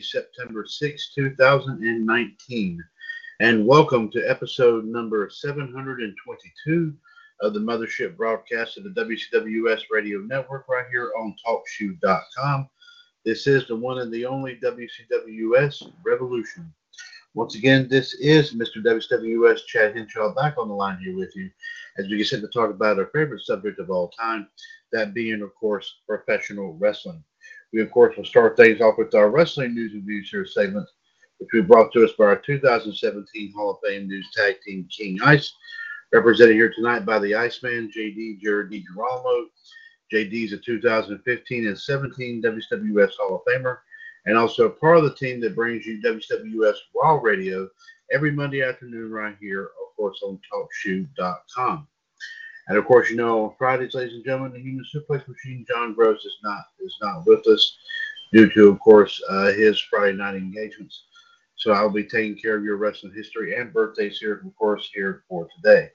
September 6, 2019, and welcome to episode number 722 of the Mothership broadcast of the WCWS Radio Network right here on TalkShoe.com. This is the one and the only WCWS Revolution. Once again, this is Mr. WCWS Chad Henshaw back on the line here with you as we get set to talk about our favorite subject of all time, that being, of course, professional wrestling. We, of course, will start things off with our wrestling news and views here segment, which we brought to us by our 2017 Hall of Fame News Tag Team King Ice, represented here tonight by the Iceman, JD Jared DiGirolamo. JD is a 2015 and 17 WWS Hall of Famer, and also a part of the team that brings you WWS Raw Radio every Monday afternoon right here, of course, on TalkShoe.com. And of course, you know, Fridays, ladies and gentlemen, the Human Suplex Machine, John Gross, is not is not with us due to, of course, uh, his Friday night engagements. So I'll be taking care of your wrestling history and birthdays here, of course, here for today.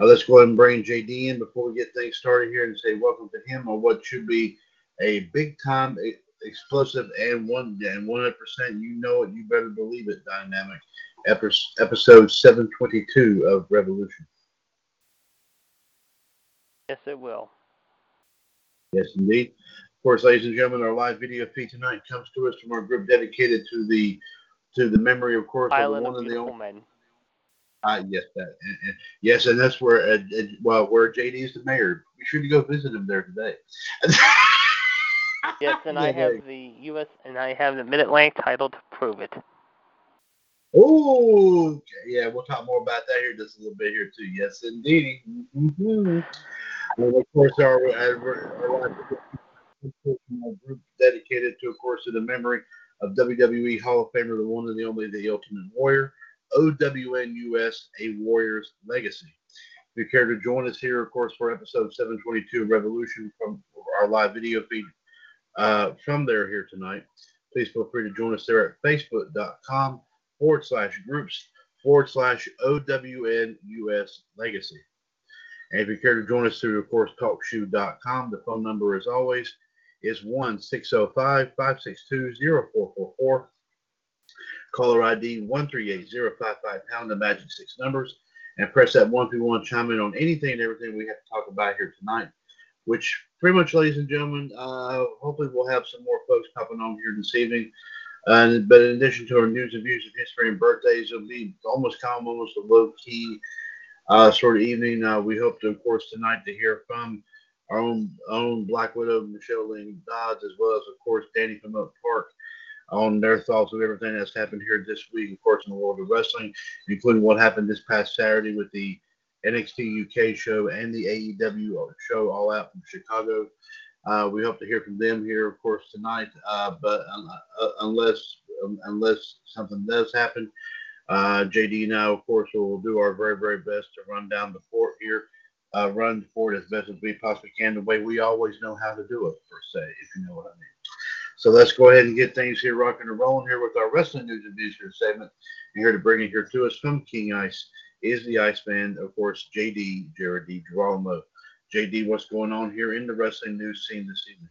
Uh, let's go ahead and bring JD in before we get things started here and say welcome to him on what should be a big time explosive and one and 100 percent you know it you better believe it dynamic episode 722 of revolution Yes, it will. Yes, indeed. Of course, ladies and gentlemen, our live video feed tonight comes to us from our group dedicated to the to the memory, of course, Island of one of the old men. Ah, yes, that and, and, yes, and that's where uh, uh, well, where JD is the mayor. Be sure to go visit him there today. yes, and I have the U.S. and I have the Mid Atlantic title to prove it. Oh, okay. yeah, we'll talk more about that here just a little bit here too. Yes, indeed. Mm-hmm. And of course, our, our, our group dedicated to, of course, to the memory of WWE Hall of Famer, the one and the only, the Ultimate Warrior, OWNUS, A Warrior's Legacy. If you care to join us here, of course, for episode 722 Revolution from our live video feed uh, from there here tonight, please feel free to join us there at facebook.com forward slash groups forward slash OWNUS Legacy. And if you care to join us through, of course, talkshoe.com, the phone number, as always, is 1 605 562 0444. Caller ID 138055 pound the magic six numbers and press that one if you want to chime in on anything and everything we have to talk about here tonight. Which pretty much, ladies and gentlemen, uh, hopefully we'll have some more folks popping on here this evening. Uh, but in addition to our news and views of history and birthdays, it'll be almost calm, almost a low key uh, sort of evening. Uh, we hope to, of course, tonight to hear from our own own Black Widow, Michelle Lynn Dodds, as well as, of course, Danny from Oak Park on their thoughts of everything that's happened here this week, of course, in the world of wrestling, including what happened this past Saturday with the NXT UK show and the AEW show all out from Chicago. Uh, we hope to hear from them here, of course, tonight. Uh, but uh, unless um, unless something does happen, uh, JD and I, of course, will do our very, very best to run down the fort here, uh, run the fort as best as we possibly can, the way we always know how to do it, per se, if you know what I mean. So let's go ahead and get things here rocking and rolling here with our wrestling news and views here segment. And here to bring it here to us from King Ice is the Iceman, of course, JD Jared D. DiGirolamo. JD, what's going on here in the wrestling news scene this evening?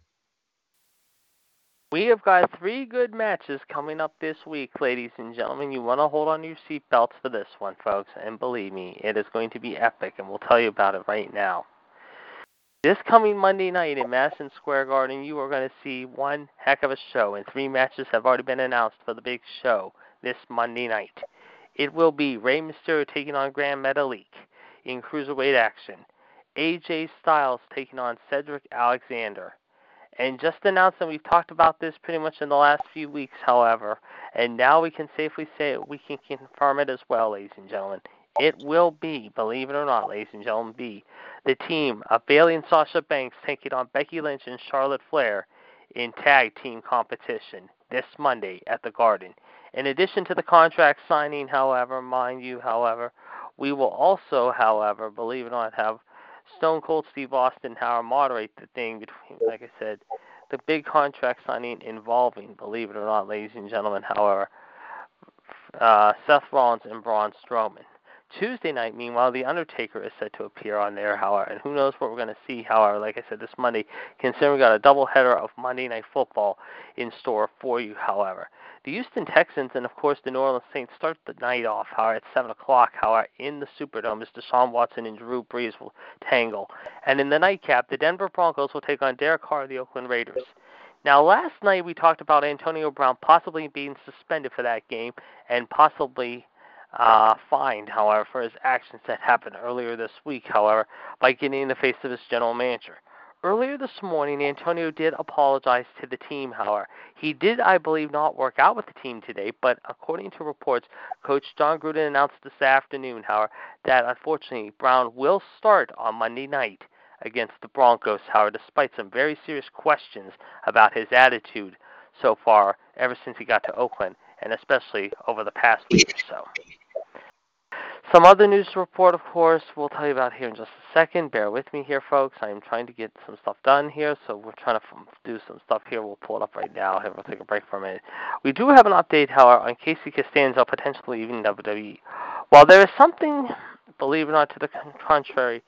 We have got three good matches coming up this week, ladies and gentlemen. You want to hold on to your seatbelts for this one, folks, and believe me, it is going to be epic, and we'll tell you about it right now. This coming Monday night in Madison Square Garden, you are going to see one heck of a show, and three matches have already been announced for the big show this Monday night. It will be Rey Mysterio taking on Gran Metalik in cruiserweight action, AJ Styles taking on Cedric Alexander. And just announced, and we've talked about this pretty much in the last few weeks, however, and now we can safely say it, we can confirm it as well, ladies and gentlemen. It will be, believe it or not, ladies and gentlemen, be the team of Bayley and Sasha Banks taking on Becky Lynch and Charlotte Flair in tag team competition this Monday at the Garden. In addition to the contract signing, however, mind you, however, we will also, however, believe it or not, have Stone Cold Steve Austin how to moderate the thing between, like I said, the big contract signing involving, believe it or not, ladies and gentlemen, however, uh, Seth Rollins and Braun Strowman. Tuesday night, meanwhile, The Undertaker is set to appear on there, however, and who knows what we're going to see, however, like I said, this Monday, considering we got a double header of Monday Night Football in store for you, however. The Houston Texans and, of course, the New Orleans Saints start the night off, however, at 7 o'clock, however, in the Superdome as Deshaun Watson and Drew Brees will tangle. And in the nightcap, the Denver Broncos will take on Derek Carr of the Oakland Raiders. Now, last night we talked about Antonio Brown possibly being suspended for that game and possibly uh, fined, however, for his actions that happened earlier this week, however, by getting in the face of his general manager. Earlier this morning, Antonio did apologize to the team, however. He did, I believe, not work out with the team today, but according to reports, Coach Jon Gruden announced this afternoon, however, that unfortunately Brown will start on Monday night against the Broncos, however, despite some very serious questions about his attitude so far ever since he got to Oakland, and especially over the past week or so. Some other news to report, of course, we'll tell you about here in just a second. Bear with me here, folks. I am trying to get some stuff done here, so we're trying to do some stuff here. We'll pull it up right now. Here, we'll take a break for a minute. We do have an update, however, on Kacy Castanzo potentially leaving WWE. While there is something, believe it or not, to the contrary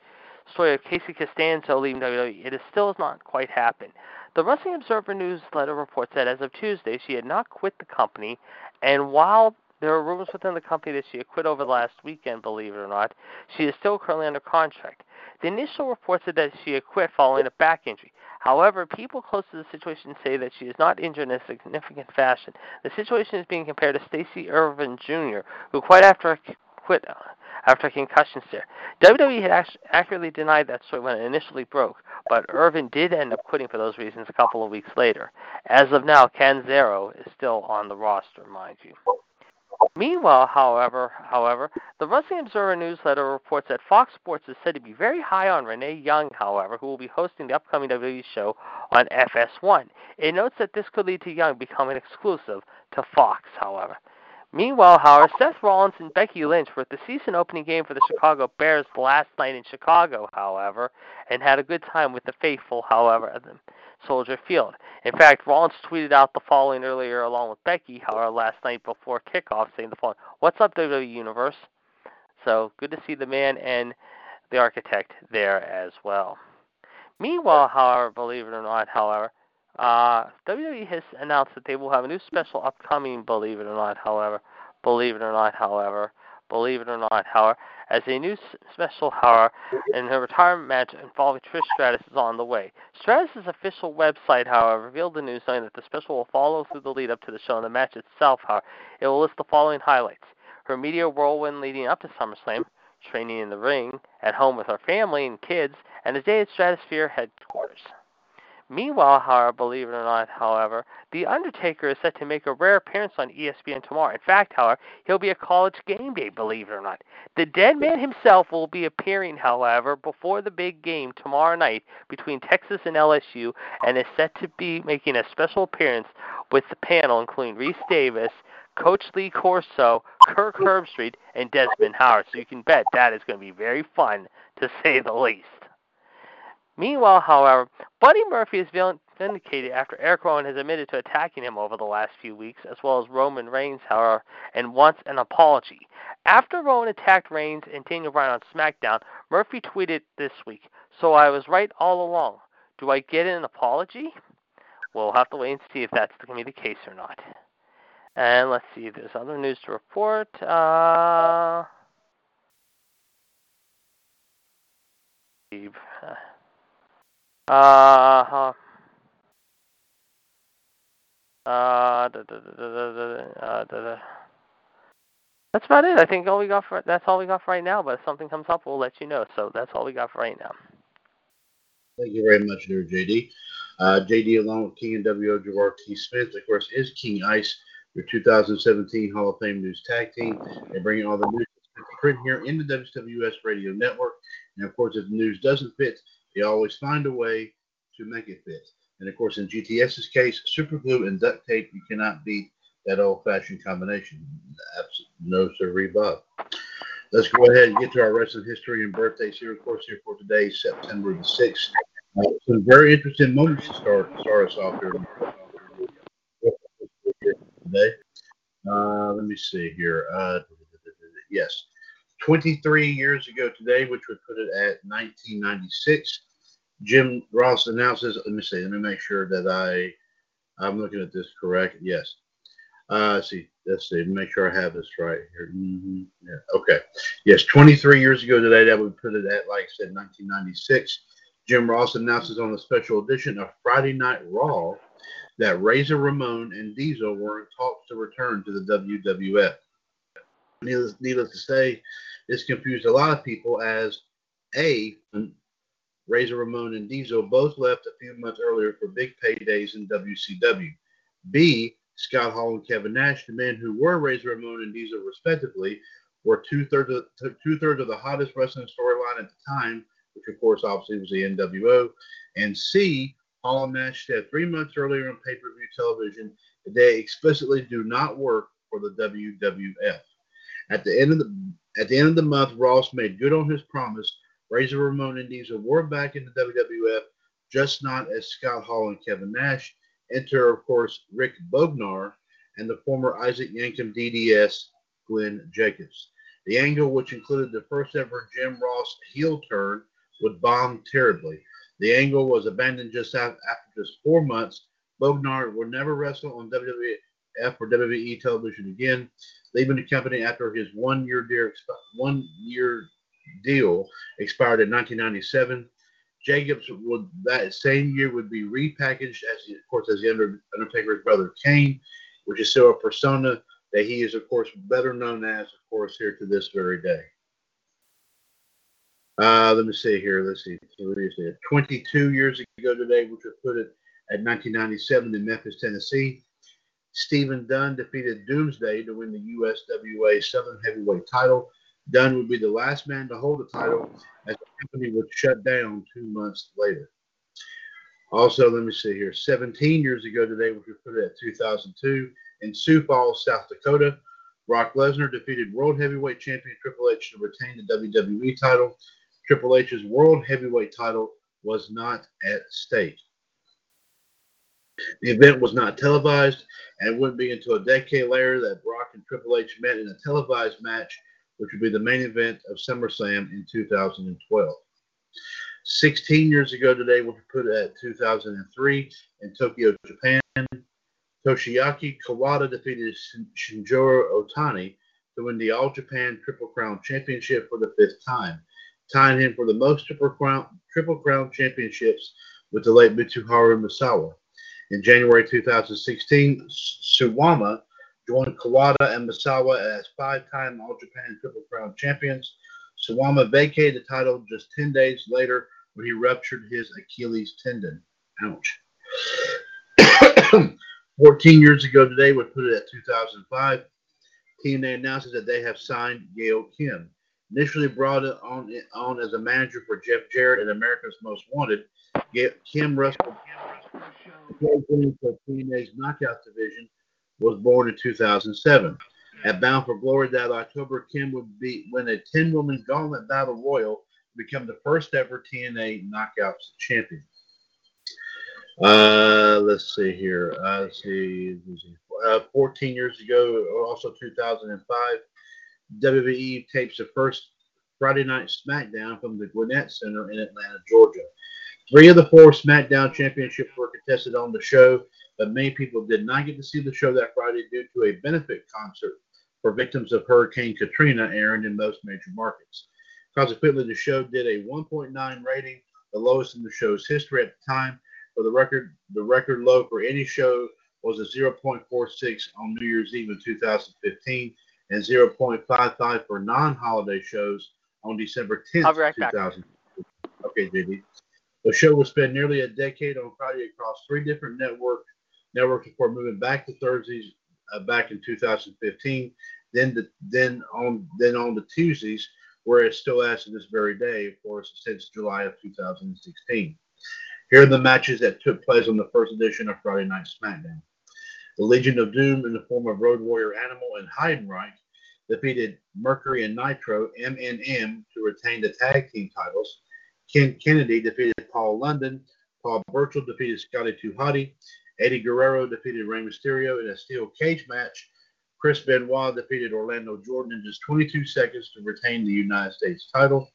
story of Kacy Castanzo leaving WWE, it is still has not quite happened. The Wrestling Observer newsletter reports that as of Tuesday, she had not quit the company, and while there are rumors within the company that she had quit over the last weekend, believe it or not. She is still currently under contract. The initial reports said that she had quit following a back injury. However, people close to the situation say that she is not injured in a significant fashion. The situation is being compared to Stacy Irvin Jr., who quite after quit uh, after concussion scare. WWE had accurately denied that story when it initially broke, but Irvin did end up quitting for those reasons a couple of weeks later. As of now, Catanzaro is still on the roster, mind you. Meanwhile, however, however, the Wrestling Observer newsletter reports that Fox Sports is said to be very high on Renee Young, however, who will be hosting the upcoming WWE show on FS1. It notes that this could lead to Young becoming exclusive to Fox, however. Meanwhile, however, Seth Rollins and Becky Lynch were at the season opening game for the Chicago Bears last night in Chicago, however, and had a good time with the faithful, however, at the Soldier Field. In fact, Rollins tweeted out the following earlier along with Becky, however, last night before kickoff, saying the following What's up, WWE Universe? So good to see the man and the architect there as well. Meanwhile, however, believe it or not, however, uh, WWE has announced that they will have a new special upcoming, believe it or not, however, believe it or not, however, believe it or not, however, as a new special hour in her retirement match involving Trish Stratus is on the way. Stratus' official website, however, revealed the news saying that the special will follow through the lead up to the show and the match itself, however, it will list the following highlights. Her media whirlwind leading up to SummerSlam, training in the ring, at home with her family and kids, and a day at Stratusphere headquarters. Meanwhile, however, believe it or not, however, The Undertaker is set to make a rare appearance on ESPN tomorrow. In fact, however, he'll be a college game day, believe it or not. The dead man himself will be appearing, however, before the big game tomorrow night between Texas and LSU and is set to be making a special appearance with the panel including Rece Davis, Coach Lee Corso, Kirk Herbstreit, and Desmond Howard. So you can bet that is going to be very fun, to say the least. Meanwhile, however, Buddy Murphy is vindicated after Eric Rowan has admitted to attacking him over the last few weeks, as well as Roman Reigns, however, and wants an apology. After Rowan attacked Reigns and Daniel Bryan on SmackDown, Murphy tweeted this week, So I was right all along. Do I get an apology? We'll have to wait and see if that's going to be the case or not. And let's see, if there's other news to report. Uh, uh, huh. uh, that's about it. I think all we got for that's all we got for right now. But if something comes up, we'll let you know. So that's all we got for right now. Thank you very much, there, JD. Uh, JD, along with King and WO Gerard T. Smith, of course, is King Ice, your 2017 Hall of Fame News Tag Team. They bring all the news print here in the WWS Radio Network. And of course, if the news doesn't fit, they always find a way to make it fit. And of course, in GTS's case, super glue and duct tape, you cannot beat that old-fashioned combination. No sir, Bob. Let's go ahead and get to our wrestling history and birthdays here, of course, here for today, September the 6th. Uh, some very interesting moments to start, start us off here today. Uh, let me see here. Uh, yes. 23 years ago today, which would put it at 1996, Jim Ross announces. Let me see. Let me make sure that I I'm looking at this correct. Yes. Uh, let's see. Let's see. Make sure I have this right here. Mm-hmm. Yeah. Okay. Yes. 23 years ago today, that would put it at, like I said, 1996. Jim Ross announces on a special edition of Friday Night Raw that Razor Ramon and Diesel were in talks to return to the WWF. Needless, needless to say, this confused a lot of people as A, Razor Ramon and Diesel both left a few months earlier for big paydays in WCW. B, Scott Hall and Kevin Nash, the men who were Razor Ramon and Diesel respectively, were two thirds of of the hottest wrestling storyline at the time, which of course obviously was the NWO. And C, Hall and Nash said three months earlier on pay-per-view television that they explicitly do not work for the WWF. At the end of the at the end of the month, Ross made good on his promise. Razor Ramon and Diesel were back in the WWF, just not as Scott Hall and Kevin Nash. Enter, of course, Rick Bognar and the former Isaac Yankem DDS, Glenn Jacobs. The angle, which included the first ever Jim Ross heel turn, would bomb terribly. The angle was abandoned just after just four months. Bognar would never wrestle on WWF or WWE television again, leaving the company after his one-year deal, one year deal expired in 1997. Jacobs would that same year would be repackaged as of course as the Undertaker's brother Kane, which is still a persona that he is of course better known as of course here to this very day. Uh, let me see here. Let's see. 22 years ago today, which would put it at 1997 in Memphis, Tennessee. Stephen Dunn defeated Doomsday to win the USWA Southern Heavyweight title. Dunn would be the last man to hold the title as the company would shut down two months later. Also, let me see here. 17 years ago today, which we put it at 2002, in Sioux Falls, South Dakota, Brock Lesnar defeated World Heavyweight Champion Triple H to retain the WWE title. Triple H's World Heavyweight title was not at stake. The event was not televised, and it wouldn't be until a decade later that Brock and Triple H met in a televised match, which would be the main event of SummerSlam in 2012. 16 years ago today, we put it at 2003 in Tokyo, Japan. Toshiaki Kawada defeated Shinjiro Otani to win the All Japan Triple Crown Championship for the fifth time, tying him for the most Triple Crown, Triple Crown championships with the late Mitsuharu Misawa. In January 2016, Suwama joined Kawada and Misawa as five-time All Japan Triple Crown champions. Suwama vacated the title just 10 days later when he ruptured his Achilles tendon. Ouch. 14 years ago today, we put it at 2005. TNA announces that they have signed Gail Kim. Initially brought on, on as a manager for Jeff Jarrett in America's Most Wanted, Kim Russell, president for TNA's Knockout Division was born in 2007. At Bound for Glory that October, Kim would be win a 10-woman gauntlet battle royal to become the first ever TNA Knockouts champion. Uh, let's see here. Uh, let's see. Uh, 14 years ago, also 2005, WWE tapes the first Friday Night SmackDown from the Gwinnett Center in Atlanta, Georgia. Three of the four SmackDown championships were contested on the show, but many people did not get to see the show that Friday due to a benefit concert for victims of Hurricane Katrina airing in most major markets. Consequently, the show did a 1.9 rating, the lowest in the show's history at the time, for the record, the record low for any show was a 0.46 on New Year's Eve in 2015 and 0.55 for non-holiday shows on December 10th, right 2000. Okay, JD. The show will spend nearly a decade on Friday across three different network networks before moving back to Thursdays uh, back in 2015. Then the, then on then on to Tuesdays, where it's still as to this very day, of course, since July of 2016. Here are the matches that took place on the first edition of Friday Night SmackDown. The Legion of Doom in the form of Road Warrior Animal and Heidenreich defeated Mercury and Nitro MNM to retain the tag team titles. Ken Kennedy defeated Paul London. Paul Burchill defeated Scotty 2 Hotty. Eddie Guerrero defeated Rey Mysterio in a steel cage match. Chris Benoit defeated Orlando Jordan in just 22 seconds to retain the United States title.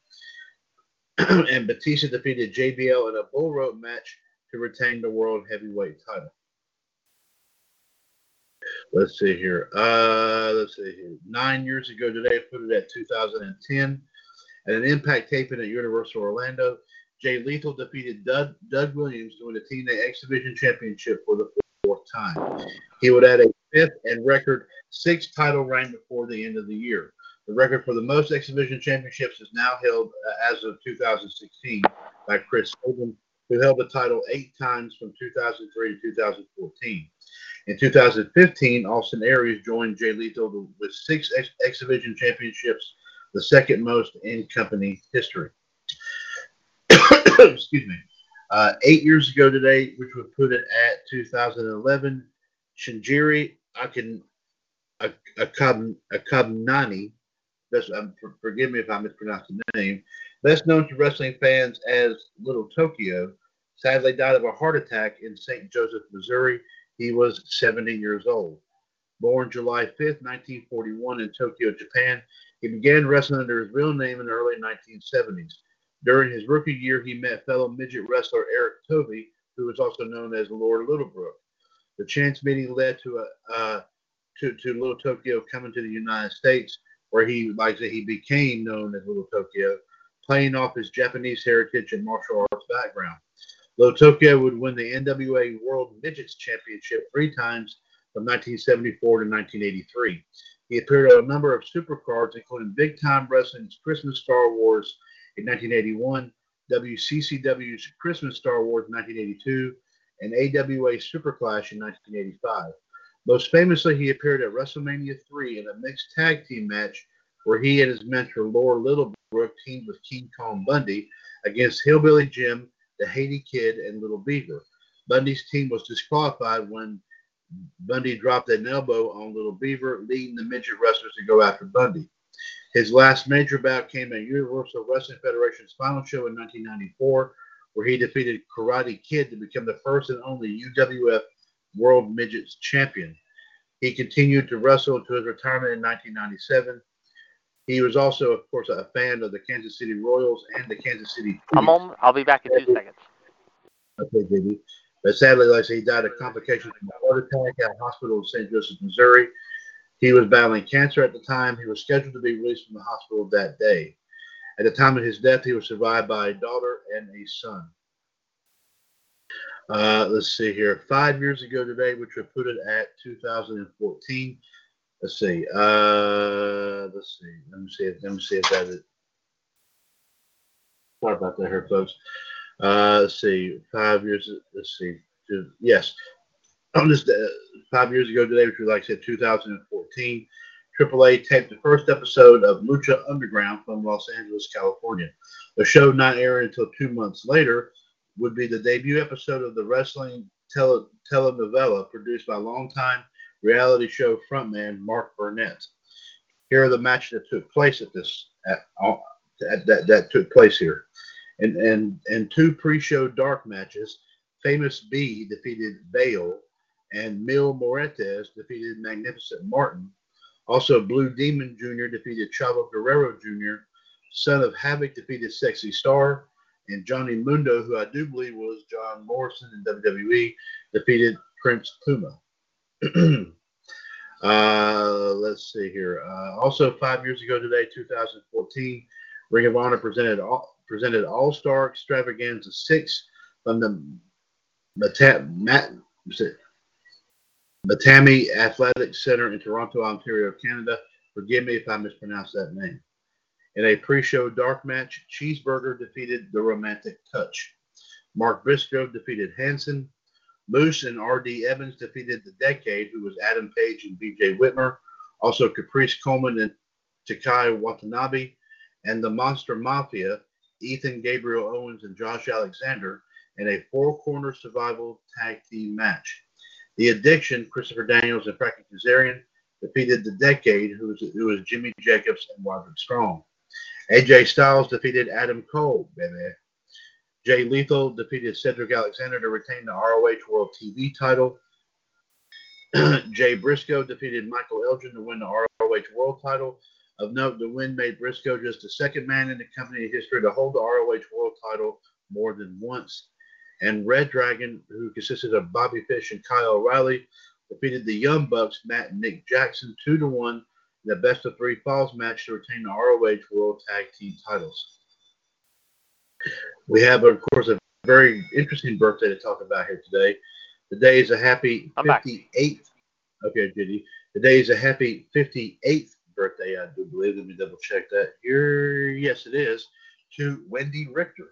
and Batista defeated JBL in a bull rope match to retain the world heavyweight title. Let's see here. Uh, let's see here. Nine years ago today, I put it at 2010. At an Impact taping at Universal Orlando, Jay Lethal defeated Doug, Doug Williams to win the TNA X Division Championship for the fourth time. He would add a fifth and record sixth title reign before the end of the year. The record for the most X Division championships is now held uh, as of 2016 by Chris Hogan, who held the title eight times from 2003 to 2014. In 2015, Austin Aries joined Jay Lethal with six X, Division championships, the second most in company history. Excuse me. Uh, eight years ago today, which would put it at 2011, Shinjiri Akin, Akabnani, best, um, for, forgive me if I mispronounce the name, best known to wrestling fans as Little Tokyo, sadly died of a heart attack in St. Joseph, Missouri. He was 70 years old. Born July 5th, 1941, in Tokyo, Japan, he began wrestling under his real name in the early 1970s. During his rookie year, he met fellow midget wrestler Eric Tovey, who was also known as Lord Littlebrook. The chance meeting led to a uh, to, to Little Tokyo coming to the United States, where he, like I said, he became known as Little Tokyo, playing off his Japanese heritage and martial arts background. Little Tokyo would win the NWA World Midgets Championship three times from 1974 to 1983. He appeared on a number of supercards, including Big Time Wrestling's Christmas Star Wars in 1981, WCCW's Christmas Star Wars in 1982, and AWA Super Clash in 1985. Most famously, he appeared at WrestleMania 3 in a mixed tag team match where he and his mentor Lord Littlebrook teamed with King Kong Bundy against Hillbilly Jim, the Haiti Kid, and Little Beaver. Bundy's team was disqualified when Bundy dropped an elbow on Little Beaver, leading the midget wrestlers to go after Bundy. His last major bout came at Universal Wrestling Federation's final show in 1994, where he defeated Karate Kid to become the first and only UWF World Midgets Champion. He continued to wrestle until his retirement in 1997. He was also, of course, a fan of the Kansas City Royals and the Kansas City. I'm on. I'll be back in two seconds. Okay, baby. But sadly, like I say, he died of complications from a heart attack at a hospital in St. Joseph, Missouri. He was battling cancer at the time. He was scheduled to be released from the hospital that day. At the time of his death, he was survived by a daughter and a son. Uh, let's see here. Five years ago today, which would put it at 2014. Let's see. Uh, let's see. Let me see. If, let me see if that is. Sorry about that, here, folks. Uh, let's see. Five years. Let's see. Yes, on this five years ago today, which was like I said, 2014, AAA taped the first episode of Lucha Underground from Los Angeles, California. The show not airing until two months later would be the debut episode of the wrestling tele- telenovela produced by longtime reality show frontman Mark Burnett. Here are the matches that took place at this at, at that that took place here, and and and two pre-show dark matches. Famous B defeated Bale and Mil Muertes defeated Magnificent Martin. Also, Blue Demon Jr. defeated Chavo Guerrero Jr. Son of Havoc defeated Sexy Star. And Johnny Mundo, who I do believe was John Morrison in WWE, defeated Prince Puma. uh, let's see here. Uh, also, five years ago today, 2014, Ring of Honor presented all, presented All Star Extravaganza 6 from the Mata- Mat- Mattamy Athletic Center in Toronto, Ontario, Canada. Forgive me if I mispronounce that name. In a pre-show dark match, Cheeseburger defeated the Romantic Touch. Mark Briscoe defeated Hanson. Moose and R.D. Evans defeated the Decade, who was Adam Page and B.J. Whitmer. Also, Caprice Coleman and Takaaki Watanabe. And the Monster Mafia, Ethan Gabriel Owens and Josh Alexander, in a four-corner survival tag team match. The Addiction, Christopher Daniels and Frankie Kazarian defeated The Decade, who was, who was Jimmy Jacobs and Roderick Strong. AJ Styles defeated Adam Cole, baby. Jay Lethal defeated Cedric Alexander to retain the ROH World TV title. Jay Briscoe defeated Michael Elgin to win the ROH World title. Of note, the win made Briscoe just the second man in the company history to hold the ROH World title more than once. And Red Dragon, who consisted of Bobby Fish and Kyle O'Reilly, defeated the Young Bucks, Matt and Nick Jackson, two to one in the best of three falls match to retain the ROH World Tag Team titles. We have, of course, a very interesting birthday to talk about here today. Today is a happy 58th. Okay, Judy. Today is a happy 58th birthday, I do believe. Let me double check that here. Yes, it is. To Wendi Richter.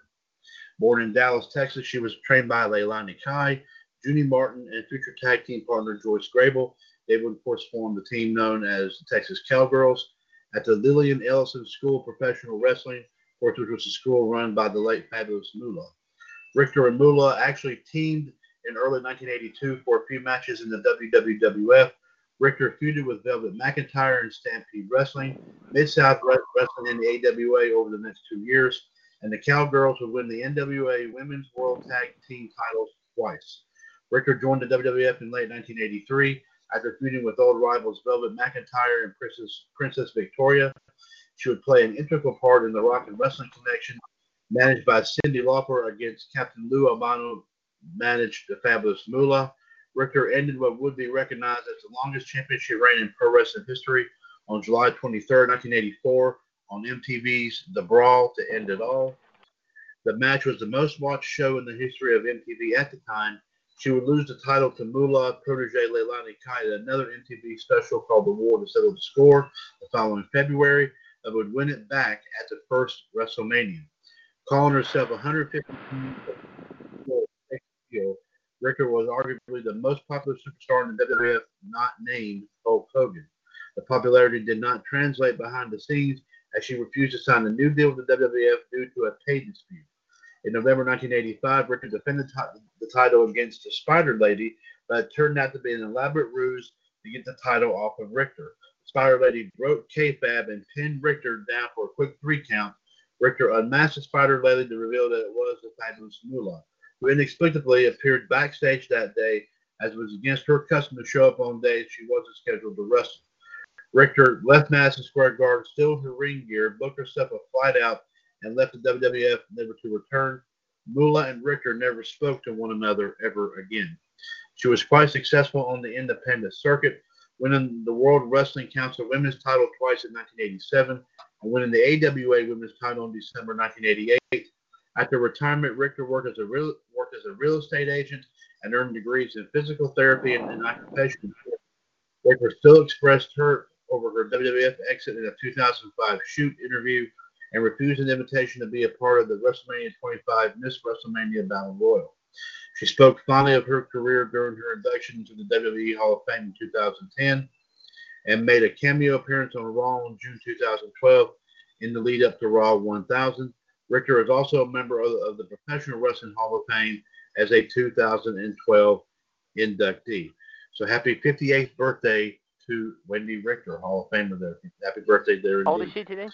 Born in Dallas, Texas, she was trained by Leilani Kai, Judy Martin, and future tag team partner Joyce Grable. They would, of course, form the team known as the Texas Cowgirls. At the Lillian Ellison School of Professional Wrestling, which was a school run by the late Fabulous Moolah. Richter and Moolah actually teamed in early 1982 for a few matches in the WWF. Richter feuded with Velvet McIntyre and Stampede Wrestling, Mid South Wrestling in the AWA over the next two years, and the Cowgirls would win the NWA Women's World Tag Team titles twice. Richter joined the WWF in late 1983 after feuding with old rivals Velvet McIntyre and Princess, Princess Victoria. She would play an integral part in the Rock and Wrestling Connection, managed by Cyndi Lauper against Captain Lou Albano, managed the Fabulous Moolah. Richter ended what would be recognized as the longest championship reign in pro wrestling history on July 23, 1984, on MTV's The Brawl to end it all. The match was the most watched show in the history of MTV at the time. She would lose the title to Moolah protege Leilani Kai at another MTV special called The War to Settle the Score the following February, but would win it back at the first WrestleMania. Calling herself 150 Richter was arguably the most popular superstar in the WWF not named Hulk Hogan. The popularity did not translate behind the scenes as she refused to sign a new deal with the WWF due to a pay dispute. In November 1985, Richter defended the title against the Spider Lady, but it turned out to be an elaborate ruse to get the title off of Richter. Spider Lady broke kayfabe and pinned Richter down for a quick three count. Richter unmasked the Spider Lady to reveal that it was the fabulous Moolah who inexplicably appeared backstage that day as it was against her custom to show up on days she wasn't scheduled to wrestle. Richter left Madison Square Garden still in her ring gear, booked herself a flight out, and left the WWF never to return. Moolah and Richter never spoke to one another ever again. She was quite successful on the independent circuit, winning the World Wrestling Council Women's title twice in 1987 and winning the AWA Women's title in December 1988. After retirement, Richter worked as a real worked as a real estate agent and earned degrees in physical therapy and, and occupational Richter still expressed hurt over her WWF exit in a 2005 shoot interview and refused an invitation to be a part of the WrestleMania 25 Miss WrestleMania Battle Royal. She spoke fondly of her career during her induction into the WWE Hall of Fame in 2010 and made a cameo appearance on Raw in June 2012 in the lead up to Raw 1000. Richter is also a member of, of the Professional Wrestling Hall of Fame as a 2012 inductee. So happy 58th birthday to Wendi Richter, Hall of Famer there. Happy birthday there. How old is she today?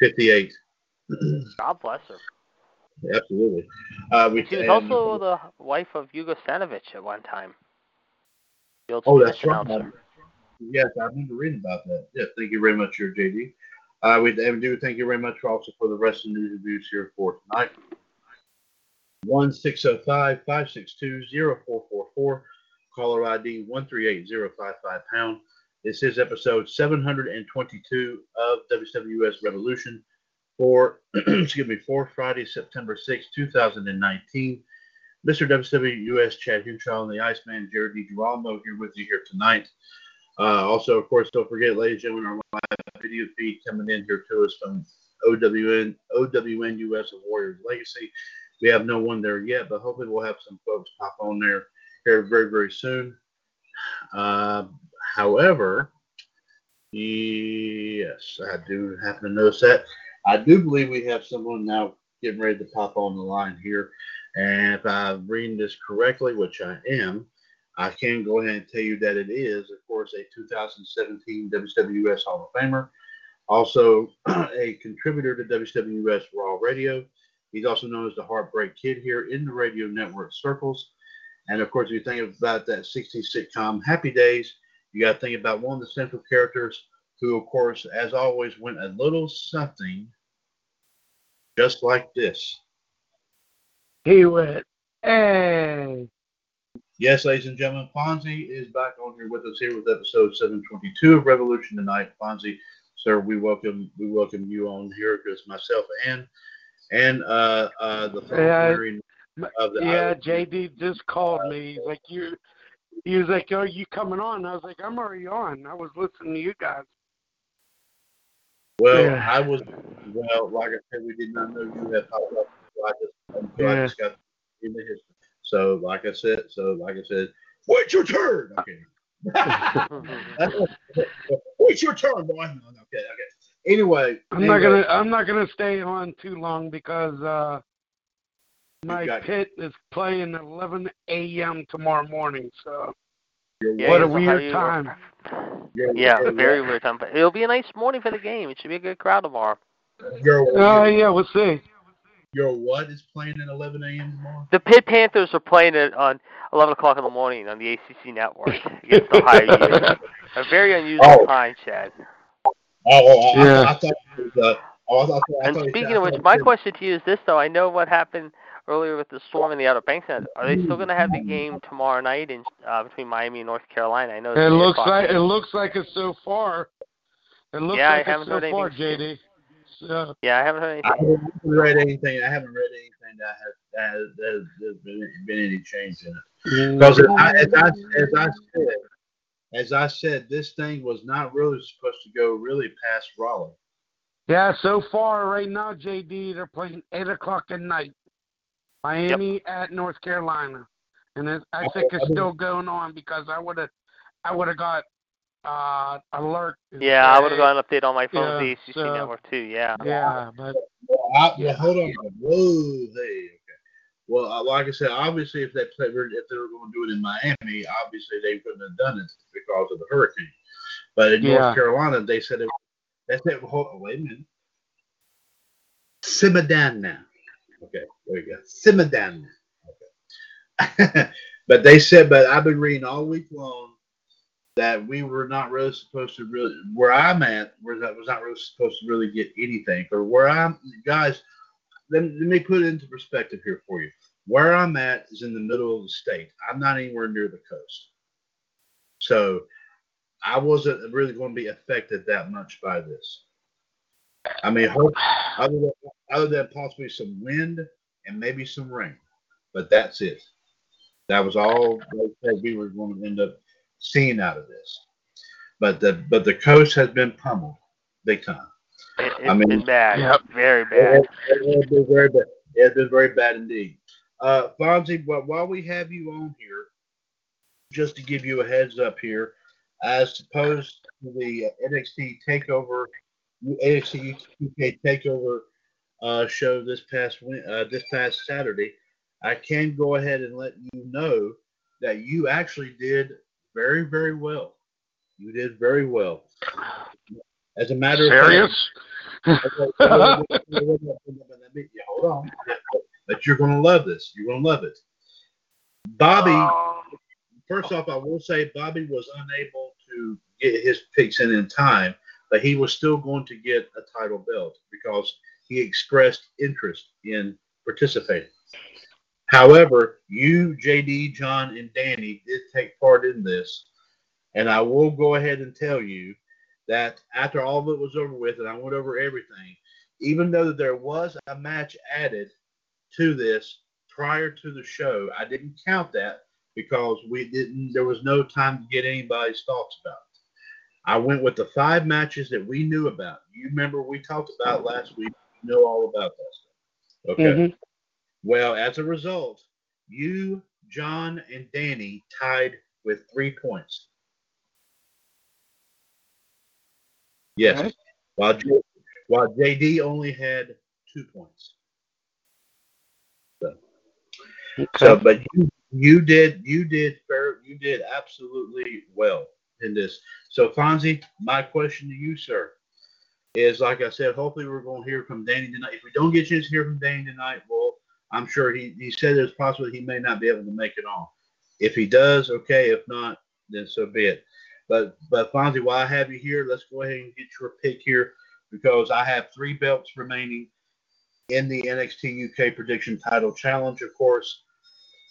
58. God bless her. Absolutely. Uh, we, she was and, also the wife of Hugo Savinovich at one time. oh, that's right. Yes, I remember reading about that. Yes, thank you very much, your JD. Uh, we, do thank you very much also for the rest of the news reviews here for tonight. 1605 562 0444, caller ID 138055 pound. This is episode 722 of WWS Revolution for, excuse me, for Friday, September 6, 2019. Mr. WWS Chad Hinshaw and the Iceman Jared DiGirolamo here with you here tonight. Uh, also, of course, don't forget, ladies and gentlemen, our live video feed coming in here to us from OWN, OWN US of Warriors Legacy. We have no one there yet, but hopefully we'll have some folks pop on there here very, very soon. Uh, however, yes, I do happen to notice that. I do believe we have someone now getting ready to pop on the line here. And if I'm reading this correctly, which I am, I can go ahead and tell you that it is, of course, a 2017 WWS Hall of Famer, also a contributor to WWS Raw Radio. He's also known as the Heartbreak Kid here in the radio network circles. And of course, if you think about that 60s sitcom Happy Days, you got to think about one of the central characters who, of course, as always, went a little something just like this. He went, hey. Yes, ladies and gentlemen, Fonzie is back on here with us here with episode 722 of Revolution tonight. Fonzie, sir, we welcome we welcome you on here because myself and and uh, uh, the yeah, the yeah, JD just called me. He's like, you. He was like, "Are you coming on?" I was like, "I'm already on. I was listening to you guys." Well, yeah. I was. Well, like I said, we did not know you had popped up. So I just, yeah. I just got in the history. So, like I said, so like I said, wait your turn. Okay. wait your turn, boy. Okay, okay. Anyway, I'm anyway. not gonna I'm not gonna stay on too long because uh my got, pit is playing at 11 a.m. tomorrow morning. So yeah, what a weird time. Yeah, very weird time. But it'll be a nice morning for the game. It should be a good crowd tomorrow. Oh uh, yeah, we'll see. Your what is playing at 11 a.m. tomorrow? The Pitt Panthers are playing it on 11 o'clock in the morning on the ACC network against Ohio A very unusual oh. time, Chad. Oh, oh, oh yeah. I, I thought it was, uh, I thought, I and speaking of which, my question to you is this, though. I know what happened earlier with the storm in the Outer Banks. Are they still going to have the game tomorrow night in uh, between Miami and North Carolina? I know it looks like it looks like it so far. It looks yeah, like I haven't so heard far, anything. JD. So, yeah, I haven't heard anything. I haven't read anything. I haven't read anything that has that has, that has been, been any change in it. Because mm. as I as I said, as I said, this thing was not really supposed to go really past Raleigh. Yeah, so far right now, JD, they're playing eight o'clock at night. Miami yep. at North Carolina, and it, I think it's still going on because I would have, I would have got uh alert. Yeah, I would have got an update on my phone, yeah, the ACC so, network too. Yeah. Yeah, but well, I, well hold on. Whoa, hey, okay. Well, uh, like I said, obviously, if they play, if they were going to do it in Miami, obviously they couldn't have done it because of the hurricane. But in yeah. North Carolina, they said it. They said, hold, wait a minute. Simmer down now. Okay, there we go. Now. Okay. but they said, but I've been reading all week long that we were not really supposed to really where I'm at was that was not really supposed to really get anything. Or where I'm guys, let, let me put it into perspective here for you. Where I'm at is in the middle of the state. I'm not anywhere near the coast. So I wasn't really going to be affected that much by this. I mean, other than, other than possibly some wind and maybe some rain, but that's it. That was all they said we were going to end up seeing out of this. But the but the coast has been pummeled big time. It, has I mean, been bad, yep. very bad. It, has been very bad. It's been very bad indeed. Uh, Fonzie, while we have you on here, just to give you a heads up here, as opposed to the NXT Takeover AFC UK Takeover uh, show this past uh, this past Saturday, I can go ahead and let you know that you actually did very very well. You did very well. As a matter of Serious? fact, hold on, but you're going to love this. You're going to love it. Bobby, first off, I will say Bobby was unable to get his picks in in time but he was still going to get a title belt because he expressed interest in participating. However, you, JD, John, and Danny did take part in this, and I will go ahead and tell you that after all of it was over with, and I went over everything, even though there was a match added to this prior to the show, I didn't count that because we didn't. There was no time to get anybody's thoughts about it. I went with the five matches that we knew about. You remember we talked about last week. You know all about that stuff. Okay. Mm-hmm. Well, as a result, you, John, and Danny tied with three points. Yes. Okay. While, while JD only had two points. So, okay. so but you, you did you did fair you did absolutely well in this. So, Fonzie, my question to you, sir, is like I said, hopefully we're going to hear from Danny tonight. If we don't get a chance to hear from Danny tonight, well, I'm sure he, he said it's possible he may not be able to make it on. If he does, okay. If not, then so be it. But but Fonzie, while I have you here, let's go ahead and get your pick here because I have three belts remaining in the NXT UK Prediction Title Challenge, of course,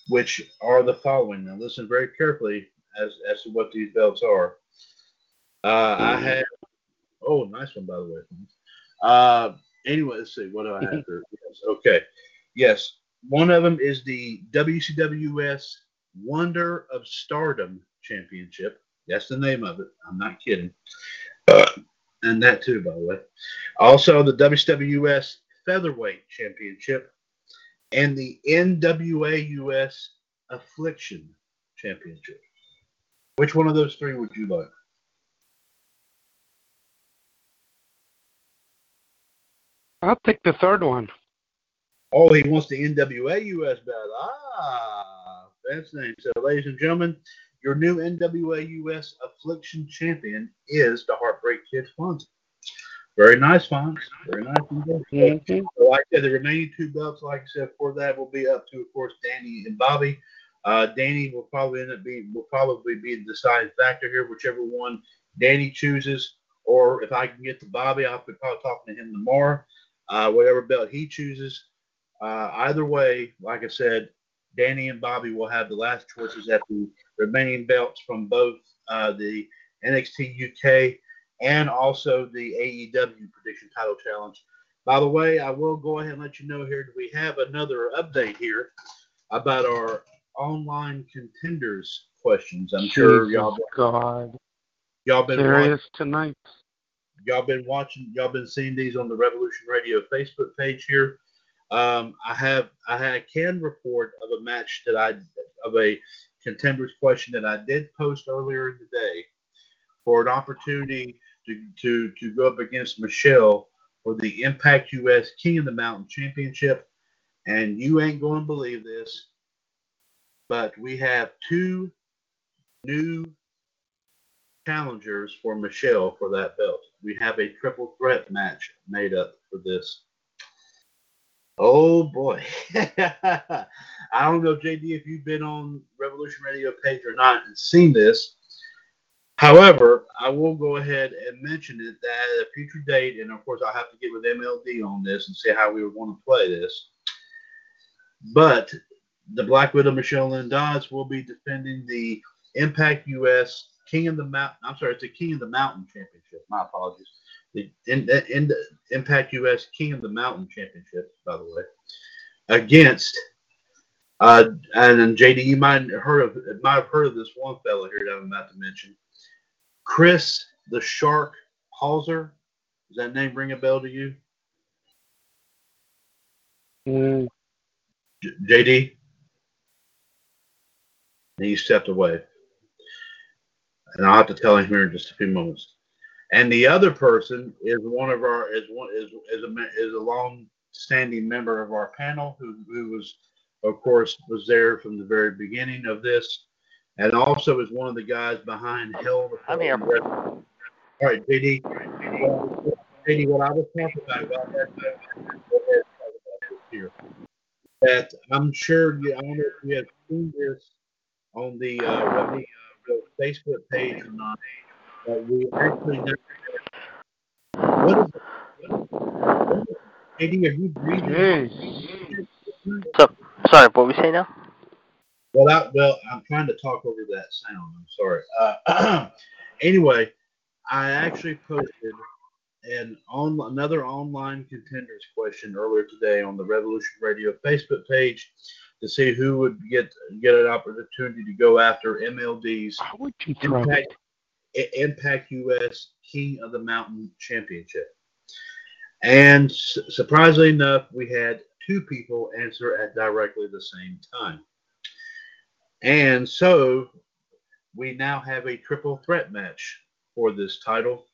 which are the following. Now listen very carefully as as to what these belts are. Uh, I have. Oh, nice one by the way. Uh, anyway, let's see. What do I have here? Yes, okay. Yes, one of them is the WCWS Wonder of Stardom Championship. That's the name of it. I'm not kidding. Uh, and that too, by the way. Also, the WWS Featherweight Championship and the NWA US Affliction Championship. Which one of those three would you like? I'll take the third one. Oh, he wants the NWA US belt. Ah, that's name. So, ladies and gentlemen, your new NWA US Affliction champion is the Heartbreak Kid Fonzie. Very nice, Fonz. Very nice. Mm-hmm. So, like I said, the remaining two belts, like I said, for that will be up to, of course, Danny and Bobby. Uh, Danny will probably end up being will probably be the deciding factor here, whichever one Danny chooses, or if I can get to Bobby, I'll be probably talking to him tomorrow. Uh, whatever belt he chooses. Uh, either way, like I said, Danny and Bobby will have the last choices at the remaining belts from both uh, the NXT UK and also the AEW Prediction Title Challenge. By the way, I will go ahead and let you know here we have another update here about our online contenders questions. I'm Jesus sure y'all God. y'all been serious tonight. Y'all been watching. Y'all been seeing these on the Revolution Radio Facebook page here. Um, I have I, I can report of a match that I of a contenders question that I did post earlier in the day for an opportunity to to to go up against Michelle for the Impact US King of the Mountain Championship. And you ain't going to believe this, but we have two new challengers for Michelle for that belt. We have a triple threat match made up for this. Oh boy. I don't know, JD, if you've been on Revolution Radio page or not and seen this. However, I will go ahead and mention it that at a future date, and of course, I'll have to get with MLD on this and see how we would want to play this. But the Black Widow Michelle Lynn Dodds will be defending the Impact US King of the Mountain. I'm sorry, it's the King of the Mountain Championship. My apologies the in, in the Impact US King of the Mountain Championship, by the way, against uh, and then JD, you might have heard of might have heard of this one fellow here that I'm about to mention, Chris the Shark Halser. Does that name ring a bell to you? Mm. J- JD. And he stepped away, and I'll have to tell him here in just a few moments and the other person is one of our is one is is a is a long standing member of our panel who who was of course was there from the very beginning of this and also is one of the guys behind Hill. I'm here. All right, JD. JD, what I was talking about here that I'm sure you, I don't know if you have seen this on the uh, the Facebook page or not but we actually never. What is it? Katie, are you breathing? So, sorry, what we say now? Well, I, well, I'm trying to talk over that sound. I'm sorry. Uh, anyway, I actually posted an on another online contenders question earlier today on the Revolution Radio Facebook page to see who would get get an opportunity to go after MLD's How would you throw Impact, Impact US King of the Mountain Championship. And su- surprisingly enough, we had two people answer at directly the same time. And so we now have a triple threat match for this title.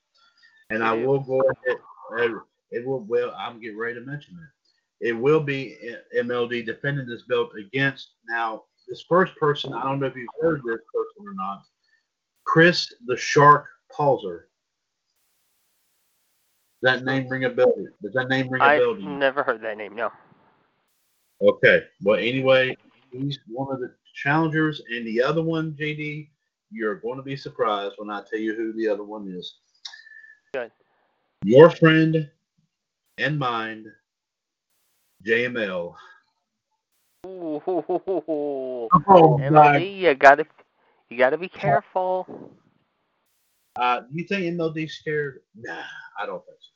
And I will go ahead and it will well I'm getting ready to mention it. It will be MLD defending this belt against now this first person, I don't know if you've heard this person or not, Chris the Shark. Does that name ring a bell? Does that name ring a I've bell you? never heard that name. No. Okay. Well, anyway, he's one of the challengers, and the other one, JD, you're going to be surprised when I tell you who the other one is. Good. Your friend and mine, JML. Ooh, Oh, MLD, you gotta, you gotta be careful. Uh, you think MLD scared? Nah, I don't think so.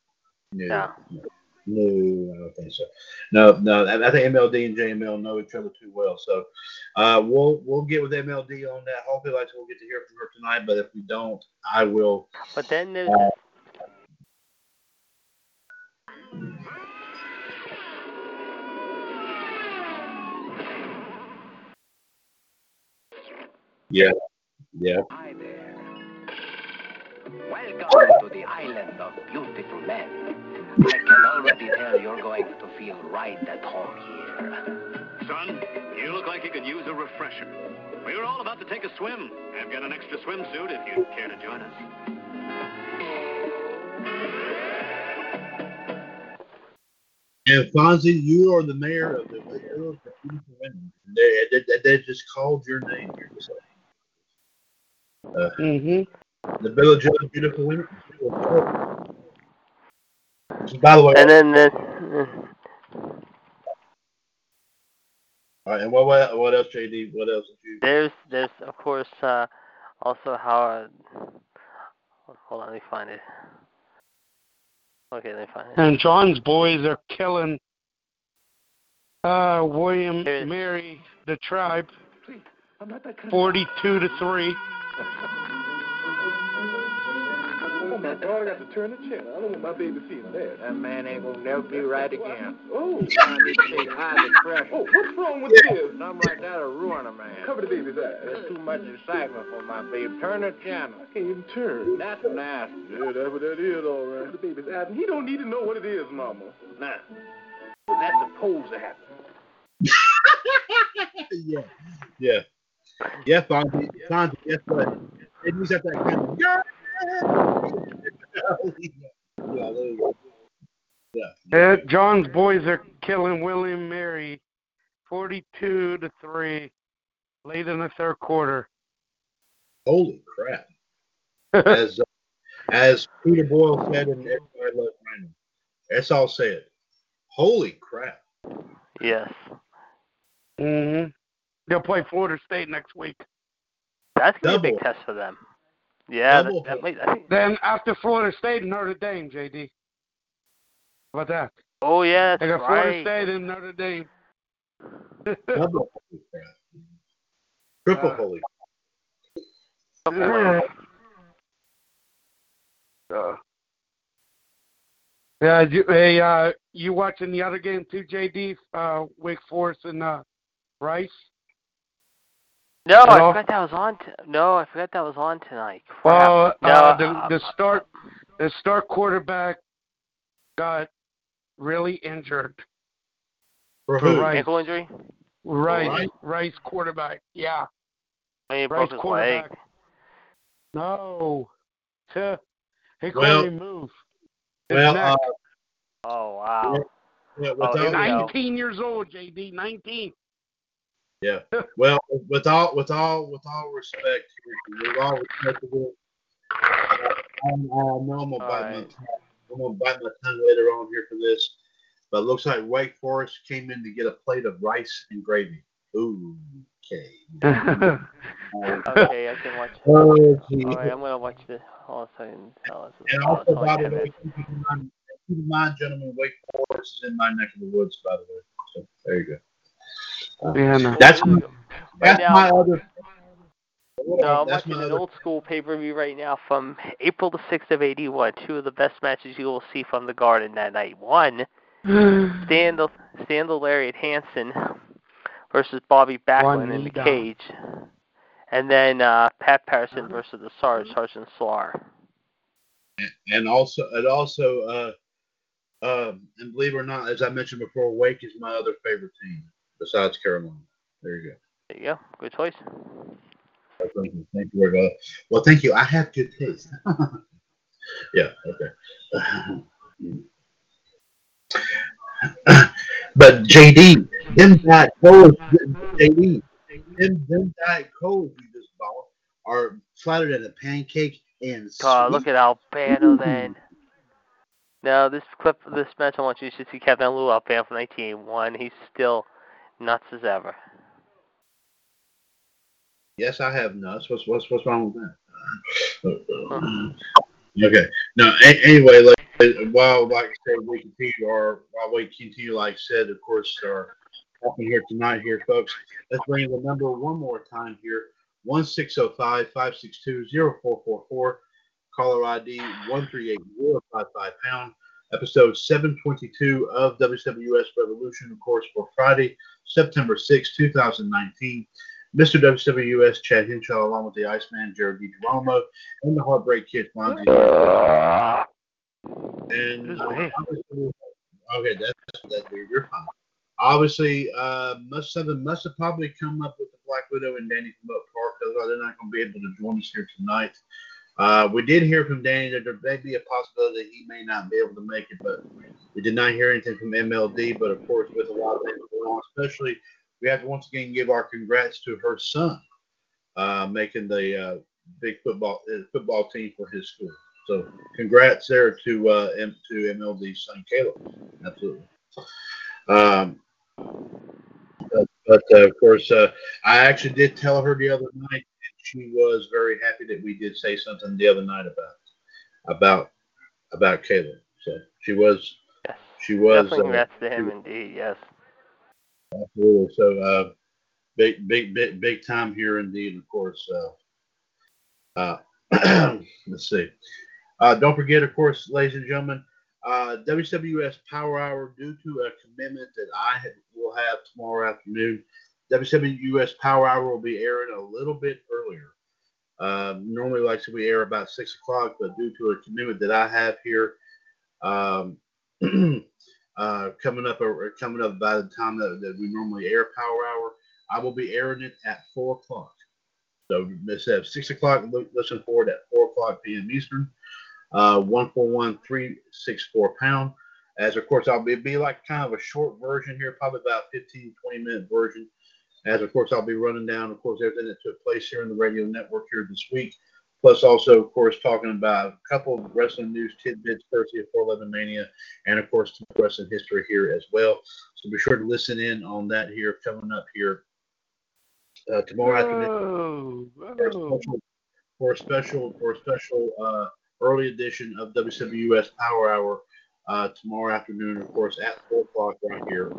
No. no, no, I don't think so. No, no, I I think MLD and JML know each other too well. So uh, we'll we'll get with MLD on that. Hopefully, like we'll get to hear from her tonight. But if we don't, I will. But then there's Uh, Yeah, yeah. Hi there. Welcome to the island of beautiful men. I can already tell you're going to feel right at home here. Son, you look like you could use a refresher. We were all about to take a swim. I've got an extra swimsuit if you'd care to join us. And Fonzie, you are the mayor of the Beautiful Women. They, they, they just called your name. You're just hmm the Village of Beautiful Women. So, by the way, and then the, all right, and what, what what else, JD? What else did you? there's there's of course uh, also how. Uh, hold on, let me find it. Okay, let me find it. And John's boys are killing uh, William There- Mary, the tribe, I'm not that kind 42 to 3. Oh, my daughter got to turn the channel. I don't want my baby seeing that. That man ain't gonna never be right again. Oh, Trying to take high pressure. oh, what's wrong with this? Something like that'll ruin a man. Cover the baby's eyes. There's too much excitement for my baby. Turn the channel. I can't even turn. That's nasty. Yeah, that's what that is, all right. Cover the baby's eyes. He don't need to know what it is, Mama. Now, that's supposed to happen. yeah, yeah, yeah, Fonzie. Fonzie, guess what? It needs that kind of. Yeah, yeah, there you go. Yeah. John's boys are killing William Mary 42 to 3 late in the third quarter. Holy crap! As uh, as Peter Boyle said in Everybody Loves Raymond, that's all said. Holy crap! Yes, hmm They'll play Florida State next week. that's gonna be a big test for them. Yeah, that, that might, I think. Then after Florida State, and Notre Dame, JD. How about that? Oh yeah, They that's got Florida. State and Notre Dame. Double! Triple Uh, holy. Uh, yeah, you, hey, uh, you watching the other game too, JD? Uh, Wake Forest and uh, Rice. No, I forgot that was on. T- no, I forgot that was on tonight. Crap. Well, no, uh, the uh, the start the start quarterback got really injured. For For who? Rice. ankle injury. Rice, Rice? Rice quarterback. Yeah. I mean, he Rice broke his leg. quarterback. No. Tuh. He couldn't Well- move. His Well, neck. uh, Oh wow. yeah, Oh, without, here we go. 19 years old, JD. 19. Yeah. Well, with all with all with all respect, with all respect uh, I, know I'm gonna bite my tongue. I'm gonna bite my tongue later on here for this, but it looks like Wake Forest came in to get a plate of rice and gravy. Ooh, okay. Okay, I can watch. oh. All right, I'm gonna watch this. Hold on a us. And also, by the way, keep in mind, keep in mind, gentlemen, Wake Forest is in my neck of the woods, by the way. So there you go. Yeah, no. That's my, Right that's now- other. No, I'm that's watching my an other. old school pay per view right now from April the 6th of 81. Two of the best matches you will see from the Garden that night. One, Stan the, Stan the Lariat Hansen versus Bobby Backlund in the Juanita. cage. And then uh, Pat Patterson versus the Sarge, Sergeant Slaughter. and also and also uh um and believe it or not as i mentioned before wake is my other favorite team besides carolina there you go There you go. Good choice. thank you very much well thank you i have good taste yeah okay but jd them that those jd them, them diet colas we just bought are flattered at a pancake and God, sweet. look at Albano then. Now this clip, this match, I want you to see Captain Lou Albano from 1981. He's still nuts as ever. Yes, I have nuts. What's what's what's wrong with that? Okay. No. A- anyway, like while like I said, we continue our while we continue, like I said, of course, our talking here tonight, here, folks. Let's bring the number one more time here: one six zero five five six two zero four four four. Caller ID one three eight zero five five pound. Episode seven twenty two of WWS Revolution, of course, for Friday, September sixth, two thousand nineteen. Mr. WWS Chad Henshaw, along with the Iceman Jared DiGirolamo, and the Heartbreak Kid Fonzie. And uh, obviously- okay, that's that. dude, You're fine. Obviously, uh, must something must have probably come up with the Black Widow and Danny from Oak Park, because they're not going to be able to join us here tonight. Uh, we did hear from Danny that there may be a possibility that he may not be able to make it, but we did not hear anything from MLD. But of course, with a lot of things going on, especially we have to once again give our congrats to her son uh, making the uh, big football uh, football team for his school. So congrats there to uh, M- to MLD's son Caleb. Absolutely. Um, but, but uh, of course, uh, I actually did tell her the other night, she was very happy that we did say something the other night about about about Caleb. So she was Yes. she was Definitely uh, congrats to him, indeed. Yes. Absolutely. So, uh, big, big, big, big time here indeed. Of course. Uh, uh, let's see. Uh, don't forget, of course, ladies and gentlemen, uh, WWS Power Hour, due to a commitment that I will have tomorrow afternoon, WWS Power Hour will be airing a little bit earlier. Uh, normally, like I we air about six o'clock, but due to a commitment that I have here, um, uh, coming up or coming up by the time that, that we normally air Power Hour, I will be airing it at four o'clock. So instead of six o'clock, listen for it at four o'clock p.m. Eastern. Uh, one four one three six four pound. As of course, I'll be be like kind of a short version here, probably about 15, 20 minute version. As of course, I'll be running down, of course, everything that took place here in the radio network here this week. Plus, also, of course, talking about a couple of wrestling news tidbits, courtesy of 411 Mania, and of course, some wrestling history here as well. So be sure to listen in on that here coming up here uh, tomorrow afternoon Oh, for a oh. special for a special for a special uh, early edition of WWS Power Hour uh, tomorrow afternoon, of course, at four o'clock right here.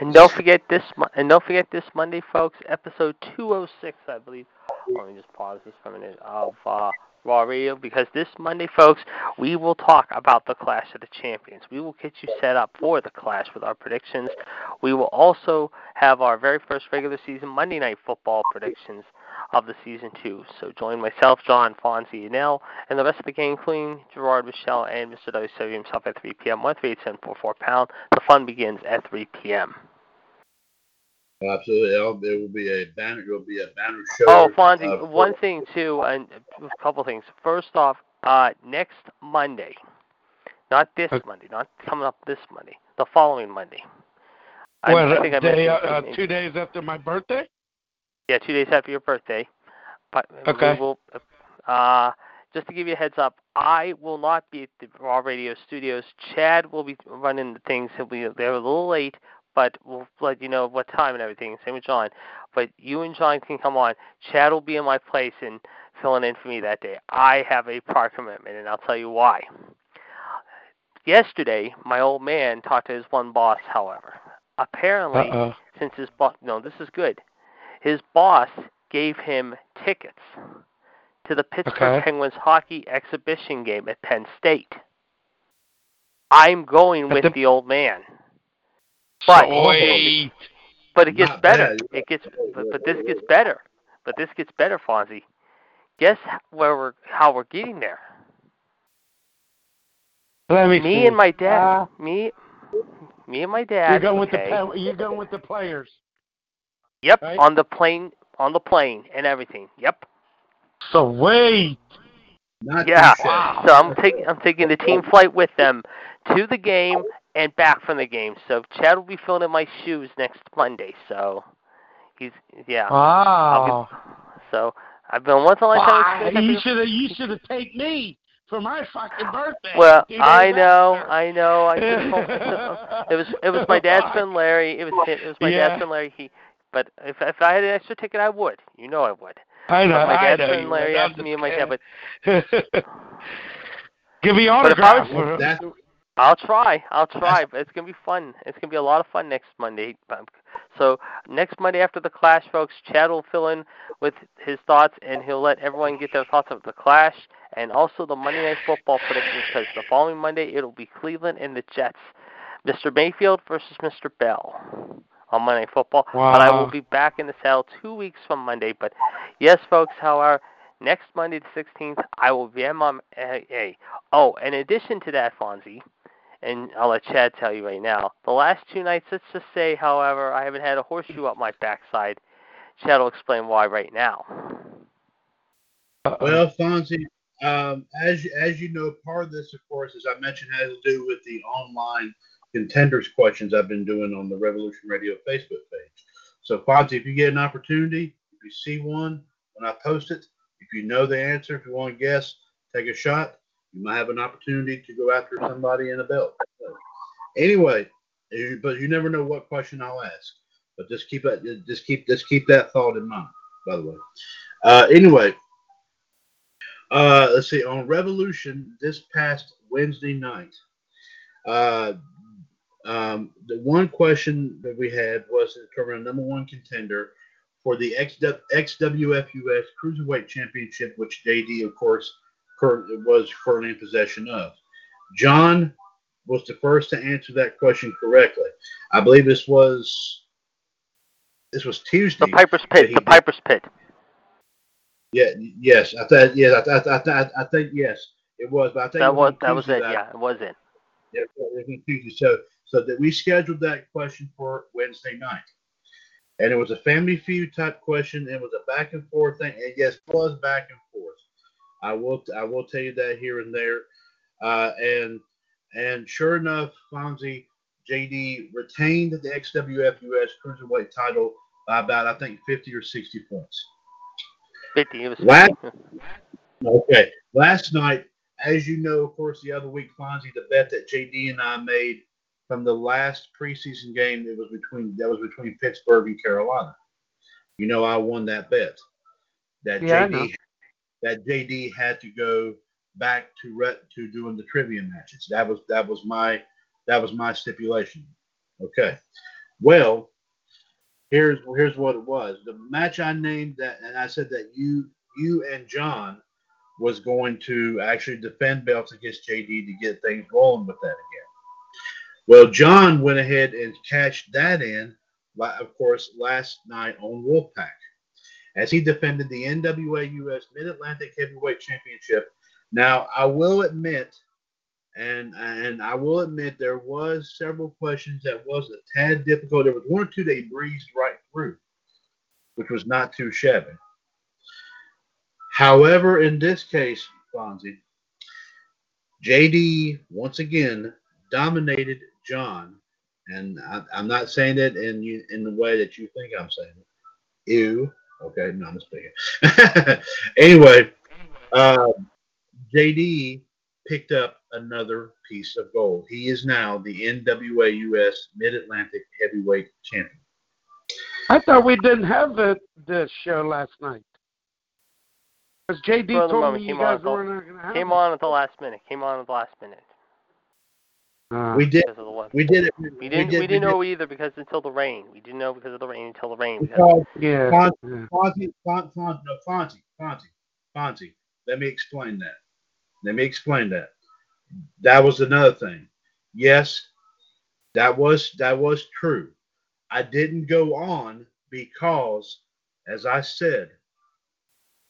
And don't forget this. And don't forget this Monday, folks. Episode 206, I believe. Let me just pause this for a minute of uh, Raw Radio because this Monday, folks, we will talk about the Clash of the Champions. We will get you set up for the Clash with our predictions. We will also have our very first regular season Monday Night Football predictions of the season two. So join myself, John, Fonzie, Nell, and the rest of the gang, including Gerard, Michelle, and Mr. WCW himself at 3 p.m. 138744 pound. The fun begins at 3 p.m. Absolutely, It'll- it will be a banner. It will be a banner show. Oh, Fonzie, uh, one thing too, and a couple things. First off, uh, next Monday, not this Okay. Monday, not coming up this Monday, the following Monday. I- What, I think I day, uh, mentioned- uh, two days after my birthday? Yeah, two days after your birthday. But Okay. we will, uh, just to give you a heads up, I will not be at the Raw Radio studios. Chad will be running the things. He'll be there a little late, but we'll let you know what time and everything. Same with John. But you and John can come on. Chad will be in my place and filling in for me that day. I have a prior commitment, and I'll tell you why. Yesterday, my old man talked to his one boss. However, apparently Uh-oh. since his boss no this is good his boss gave him tickets to the pittsburgh Okay. penguins hockey exhibition game at penn state i'm going At with the- the old man but Sweet. but it gets Not better bad. it gets but, but this gets better but this gets better fonzie guess where we're how we're getting there Let me, me see. and my dad Uh, me me and my dad you're going okay? with the you're going with the players. Yep right? on the plane on the plane and everything yep Sweet. Not Yeah. touche. So I'm taking I'm taking the team flight with them to the game and back from the game. So Chad will be filling in my shoes next Monday. So He's yeah. Wow. be, so I've been once in a lifetime Why, experience. you should have you should have taken me for my fucking birthday. Well, I know. I know. I just it was it was my dad's friend Larry. It was it was my Yeah. dad's friend Larry. He, but if if I had an extra ticket, I would. You know I would. I know. But my I dad's know friend you Larry asked me and my dad, but. Give me But if I autograph. That's I'll try. I'll try. But it's gonna be fun. It's gonna be a lot of fun next Monday. Um, So next Monday after the Clash, folks, Chad will fill in with his thoughts, and he'll let everyone get their thoughts of the Clash and also the Monday Night Football predictions. Because the following Monday it'll be Cleveland and the Jets, Mr. Mayfield versus Mr. Bell on Monday Night Football. But I will be back in the saddle two weeks from Monday. But yes, folks, however, next Monday the 16th, I will be MMA. Oh, in addition to that, Fonzie, and I'll let Chad tell you right now. The last two nights, let's just say, however, I haven't had a horseshoe up my backside. Chad will explain why right now. Well, Fonzie, um, as as you know, part of this, of course, as I mentioned, has to do with the online contenders questions I've been doing on the Revolution Radio Facebook page. So, Fonzie, if you get an opportunity, if you see one when I post it, if you know the answer, if you want to guess, take a shot. You might have an opportunity to go after somebody in a belt. So, anyway, but you never know what question I'll ask. But just keep that, just keep, just keep that thought in mind. By the way. Uh, anyway, uh, let's see. On Revolution this past Wednesday night, uh, um, the one question that we had was to determine a number one contender for the XW, XWFUS Cruiserweight Championship, which JD, of course, was currently in possession of. John was the first to answer that question correctly. I believe this was this was Tuesday. The Piper's Pit. The Piper's Pit. Yeah, yes, I thought. Yes, I, I, I, I, I think yes, it was. But I think That was that was it. Yeah, it was it. Yeah, it was Tuesday. So, so that we scheduled that question for Wednesday night, and it was a family feud type question. It was a back and forth thing, and yes, it was back and forth. I will, I will tell you that here and there, uh, and and sure enough, Fonzie JD retained the XWF US Cruiserweight title by about I think 50 or 60 points. Fifty. It was. Last- Okay. Last night, as you know, of course, the other week, Fonzie, the bet that JD and I made from the last preseason game, it was between that was between Pittsburgh and Carolina. You know, I won that bet. That Yeah, JD that JD had to go back to re- to doing the trivia matches. That was that was my that was my stipulation. Okay. Well, here's here's what it was. The match I named that, and I said that you you and John was going to actually defend belts against JD to get things rolling with that again. Well, John went ahead and cashed that in, of course, last night on Wolfpack, as he defended the NWA US Mid Atlantic Heavyweight Championship. Now, I will admit, and and I will admit, there was several questions that was a tad difficult. There was one or two they breezed right through, which was not too shabby. However, in this case, Fonzie, JD once again dominated John, and I, I'm not saying it in you in the way that you think I'm saying it. Ew. Okay, no, I'm just speaking. anyway, uh, JD picked up another piece of gold. He is now the NWA US Mid Atlantic Heavyweight Champion. I thought we didn't have the the show last night. Because JD told moment, me you came on guys weren't going to have Came it. on at the last minute. Came on at the last minute Uh, We did of the we did it. We didn't. did- We didn't know either because until the rain. We didn't know because of the rain until the rain. Because because yeah. Fon- yeah. Fonzie, Fon, Fon, no, Fonzie, Fonzie, Fonzie. Let me explain that. Let me explain that. That was another thing. Yes, that was that was true. I didn't go on because, as I said,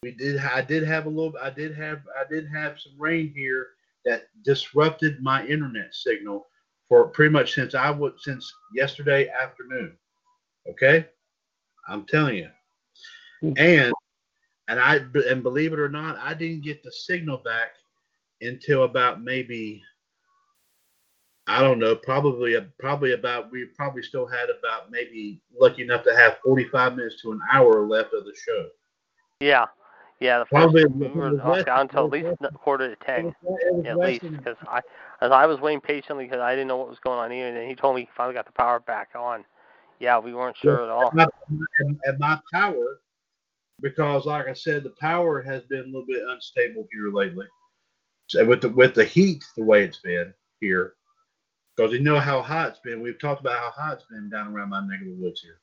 we did. I did have a little. I did have. I did have some rain here that disrupted my internet signal for pretty much since I would since yesterday afternoon. Okay, I'm telling you. Hmm. And and I and believe it or not, I didn't get the signal back until about maybe I don't know, probably probably about we probably still had about maybe lucky enough to have 45 minutes to an hour left of the show. Yeah, yeah. The first Probably- we were probably down until at least n- quarter to ten. At least because I as I was waiting patiently because I didn't know what was going on either. and then he told me he finally got the power back on. Yeah, we weren't sure at all. and my power, because like I said, the power has been a little bit unstable here lately. So with the with the heat, the way it's been here, because you know how hot it's been. We've talked about how hot it's been down around my neck of the woods here.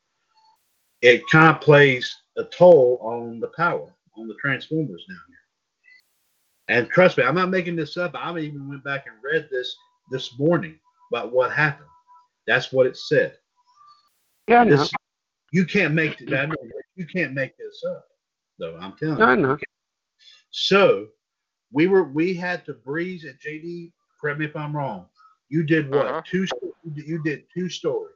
It kind of plays a toll on the power on the transformers down here. And trust me, I'm not making this up. I even went back and read this this morning about what happened. That's what it said. Yeah, I know. This, you can't make I know, you can't make this up, though. I'm telling I you. know. So we were we had to breeze at JD. Correct me if I'm wrong. You did what? Uh-huh. Two. You did two stories.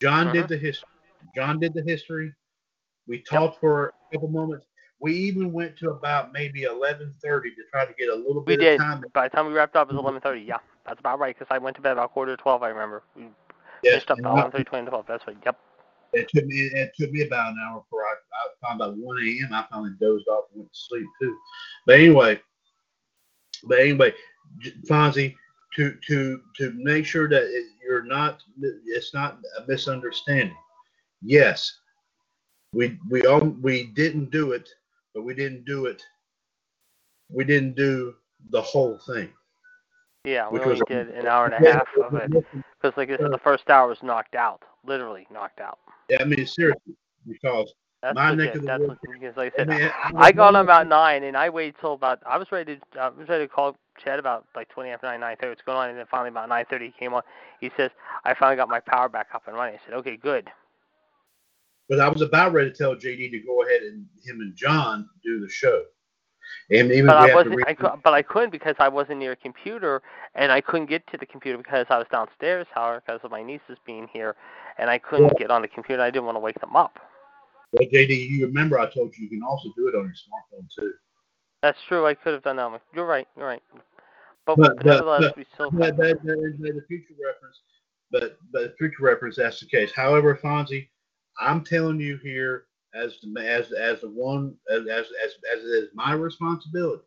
John Uh-huh. did the history. John did the history. We talked for a couple moments. We even went to about maybe 11:30 to try to get a little We bit did. of time. By the time we wrapped up, it was eleven thirty. Yeah, that's about right. Because I went to bed about quarter to twelve. I remember. We Yes, finished up about I- eleven thirty, twenty to twelve. That's right. Yep. It took me it took me about an hour before I, I found about one a.m. I finally dozed off and went to sleep too. But anyway, but anyway, Fonzie, to to to make sure that it, you're not it's not a misunderstanding. Yes, we we all we didn't do it, but we didn't do it. We didn't do the whole thing. Yeah, we only did an hour and a half of it. Because like I said, the first hour was knocked out. Literally knocked out. Yeah, I mean seriously, because That's My neck of the That's because like I I said, mean, I got on about nine, and I waited till about. I was ready to. I was ready to call Chad about like twenty after nine, nine thirty. What's going on? And then finally about nine thirty, he came on. He says, "I finally got my power back up and running." I said, "Okay, good." But I was about ready to tell JD to go ahead and him and John do the show. And even But we I wasn't. re- I cou- but I couldn't because I wasn't near a computer, and I couldn't get to the computer because I was downstairs. However, because of my nieces being here, and I couldn't get on the computer. I didn't want to wake them up. Well, JD, you remember I told you you can also do it on your smartphone too. That's true. I could have done that. You're right. You're right. But, But- but but- nevertheless, but- we still. That, that, that is a future reference, but but future reference that's the case. However, Fonzie, I'm telling you here as the as as the one as as as, as it is my responsibility.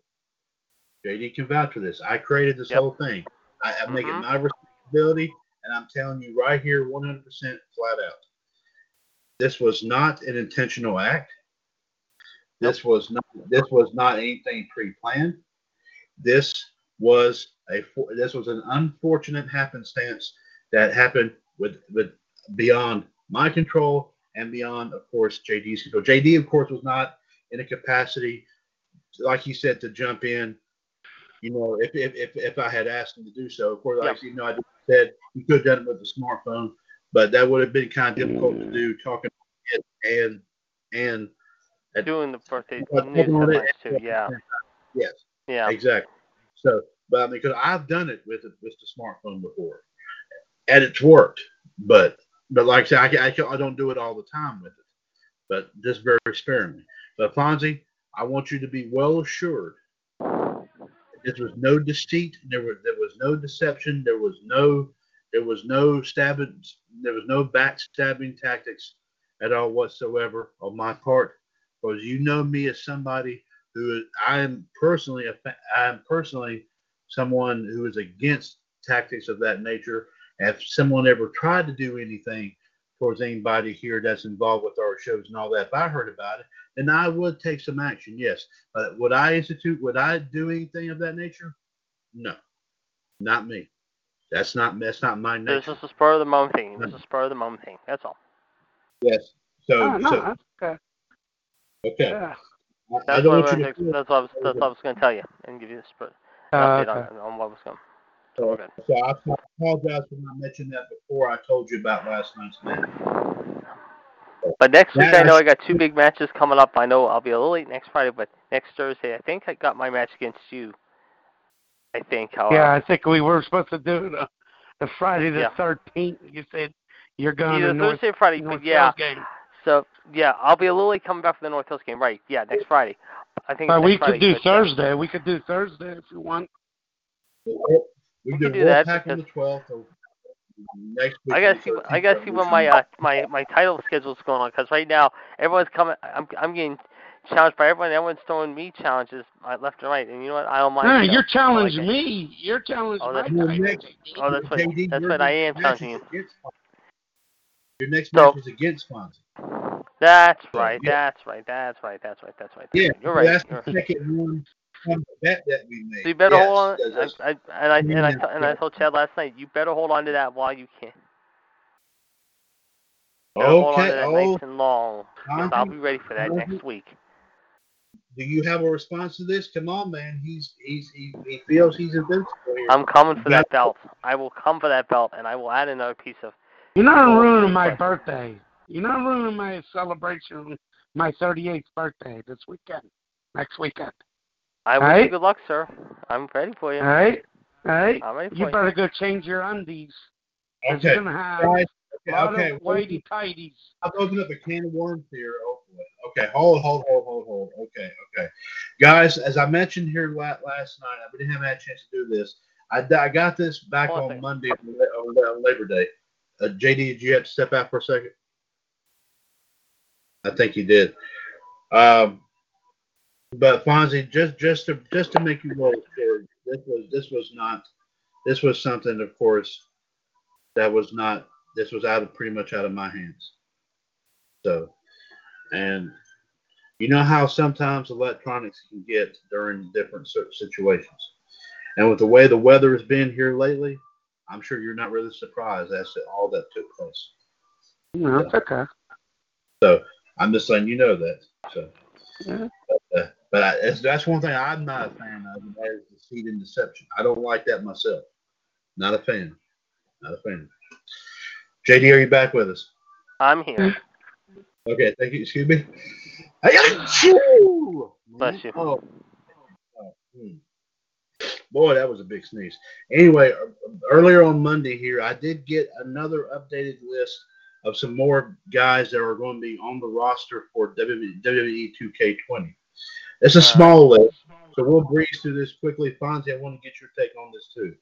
JD can vouch for this. I created this Yep. whole thing. I, I make it Mhm. my responsibility, and I'm telling you right here, 100% flat out. This was not an intentional act. This was not. This was not anything pre-planned. This was a. This was an unfortunate happenstance that happened with with beyond my control and beyond, of course, JD's control. JD, of course, was not in a capacity, like he said, to jump in. You know, if if if, if I had asked him to do so, of course, like you know, I said he could have done it with a smartphone, but that would have been kind of difficult to mm. do, talking and and at, doing the birthday news taking on it- headlines too. Yeah, yes, yeah. exactly. So, but I mean, because I've done it with it with the smartphone before, and it's worked. But but like I said, I, I, I don't do it all the time with it, but just very sparingly. But Fonzie, I want you to be well assured. There was no deceit. There was there was no deception. There was no there was no stabbing. There was no backstabbing tactics at all whatsoever on my part. Because you know me as somebody who is, I am personally I am personally someone who is against tactics of that nature. And if someone ever tried to do anything towards anybody here that's involved with our shows and all that, if I heard about it, then I would take some action. Yes, but would I institute? Would I do anything of that nature? No, not me. That's not that's not my This nature. is a spur of the moment thing. This is a spur of the moment thing. That's all. Yes. So, Oh, no, so that's okay. okay. Yeah. I- I That's don't what, want I was, to. that's what I was. That's what I was going to tell you and give you the spur, Uh, update okay. on, on what was going. So, All so I apologize for not mentioning that before I told you about last night's match. But next week, I know I- I got two big matches coming up. I know I'll be a little late next Friday, but next Thursday, I think I got my match against you. I think. However, Yeah, I think we were supposed to do the, the Friday the Yeah. 13th. You said you're going either to North, Thursday or Friday. North But yeah, Hills game. so yeah, I'll be a little late coming back from the North Hills game. Right? Yeah, next Friday. I think. But it's we Friday, could do but, uh, Thursday. We could do Thursday if you want. We, We do can do that Wolfpack on the twelfth. or Next week. I gotta see. I gotta see when my uh, my my title schedule's going on because right now everyone's coming. I'm I'm getting challenged by everyone. Everyone's throwing me challenges uh, left and right, and you know what? I don't mind. No, you know, you're challenging like me. You're challenging Oh, my that's- Your title. next- Oh, that's what- JD, that's what I am challenging you. Your next So- match is against Fonzie. That's So, right. yeah. That's right. That's right. That's right. That's right. Yeah, You're right. That's You're- the second one from the bet that we made. So you better Yes, hold on. that's- I, I, and I and I Yeah. and I told Chad last night. You better hold on to that while you can. Better hold on to that Oh, nice and long. Because I'll be ready for that Fonzie? next week. do you have a response to this? Come on, man. He's he's he, he feels he's invincible here. I'm coming for that belt. I will come for that belt, and I will add another piece of. You're not ruining my birthday. You're not ruining my celebration, my 38th birthday this weekend, next weekend. I wish Right. you good luck, sir. I'm ready for you. All right? All right? I'm ready for You you. better go change your undies. 'cause okay. You're going to have Guys, a okay, lot okay. of whitey tighties. I've opened up a can of worms here. Oh. Okay, hold, hold, hold, hold, hold. Okay, okay. Guys, as I mentioned here la- last night, I didn't have a chance to do this. I, I got this back Hold on a. Monday on, on, on Labor Day. Uh, JD, did you have to step out for a second? I think you did. Um, but Fonzie, just just to just to make you roll sure, this was this was not this was something, of course, that was not this was out of pretty much out of my hands. So, and you know how sometimes electronics can get during different situations. And with the way the weather has been here lately, I'm sure you're not really surprised as to all that took place. No, it's okay. So I'm just letting you know that. So, Yeah. But, I, that's, that's one thing I'm not a fan of, is deceit and deception. I don't like that myself. Not a fan. Not a fan. JD, are you back with us? I'm here. Okay, thank you. Excuse me. Bless you. Oh. Hmm. Boy, that was a big sneeze. Anyway, earlier on Monday here, I did get another updated list of some more guys that are going to be on the roster for WWE 2K20. It's a small list, so we'll breeze through this quickly. Fonzie, I want to get your take on this too,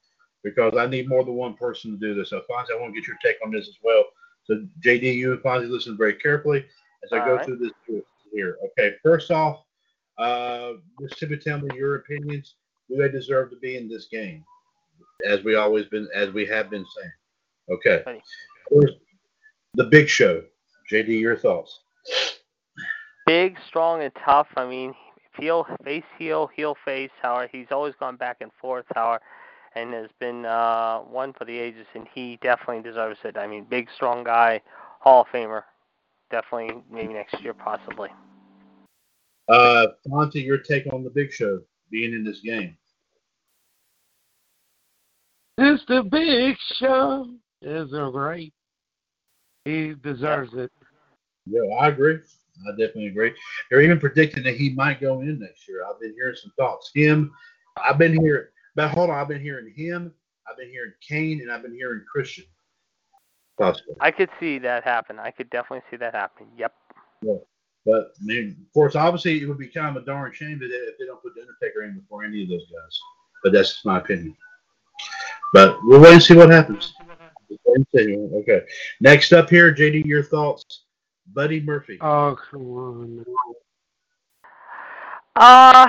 because I need more than one person to do this. So, Fonzie, I want to get your take on this as well. So, JD, you and Fonzie listen very carefully as I All go right. through this here. Okay, first off, uh, just simply tell me your opinions. Do they deserve to be in this game? As we always been, as we have been saying. Okay. First, the Big Show. JD, your thoughts? Big, strong, and tough. I mean, heel, face, heel, heel, face. However, he's always gone back and forth. However, and has been uh, one for the ages, and he definitely deserves it. I mean, big, strong guy, Hall of Famer. Definitely, maybe next year, possibly. Uh, Fonzie, your take on the Big Show being in this game? It's the big show. Is a great. He deserves it. Yeah, I agree. I definitely agree. They're even predicting that he might go in next year. I've been hearing some thoughts. Him, I've been hearing, but hold on, I've been hearing him, I've been hearing Kane, and I've been hearing Christian. Possibly. I could see that happen. I could definitely see that happen. Yep. Yeah. But I mean, of course, obviously, it would be kind of a darn shame that if they don't put the Undertaker in before any of those guys. But that's just my opinion. But we'll wait and see what happens. We'll wait and see. Okay. Next up here, JD, your thoughts. Buddy Murphy. Oh, come on. Uh,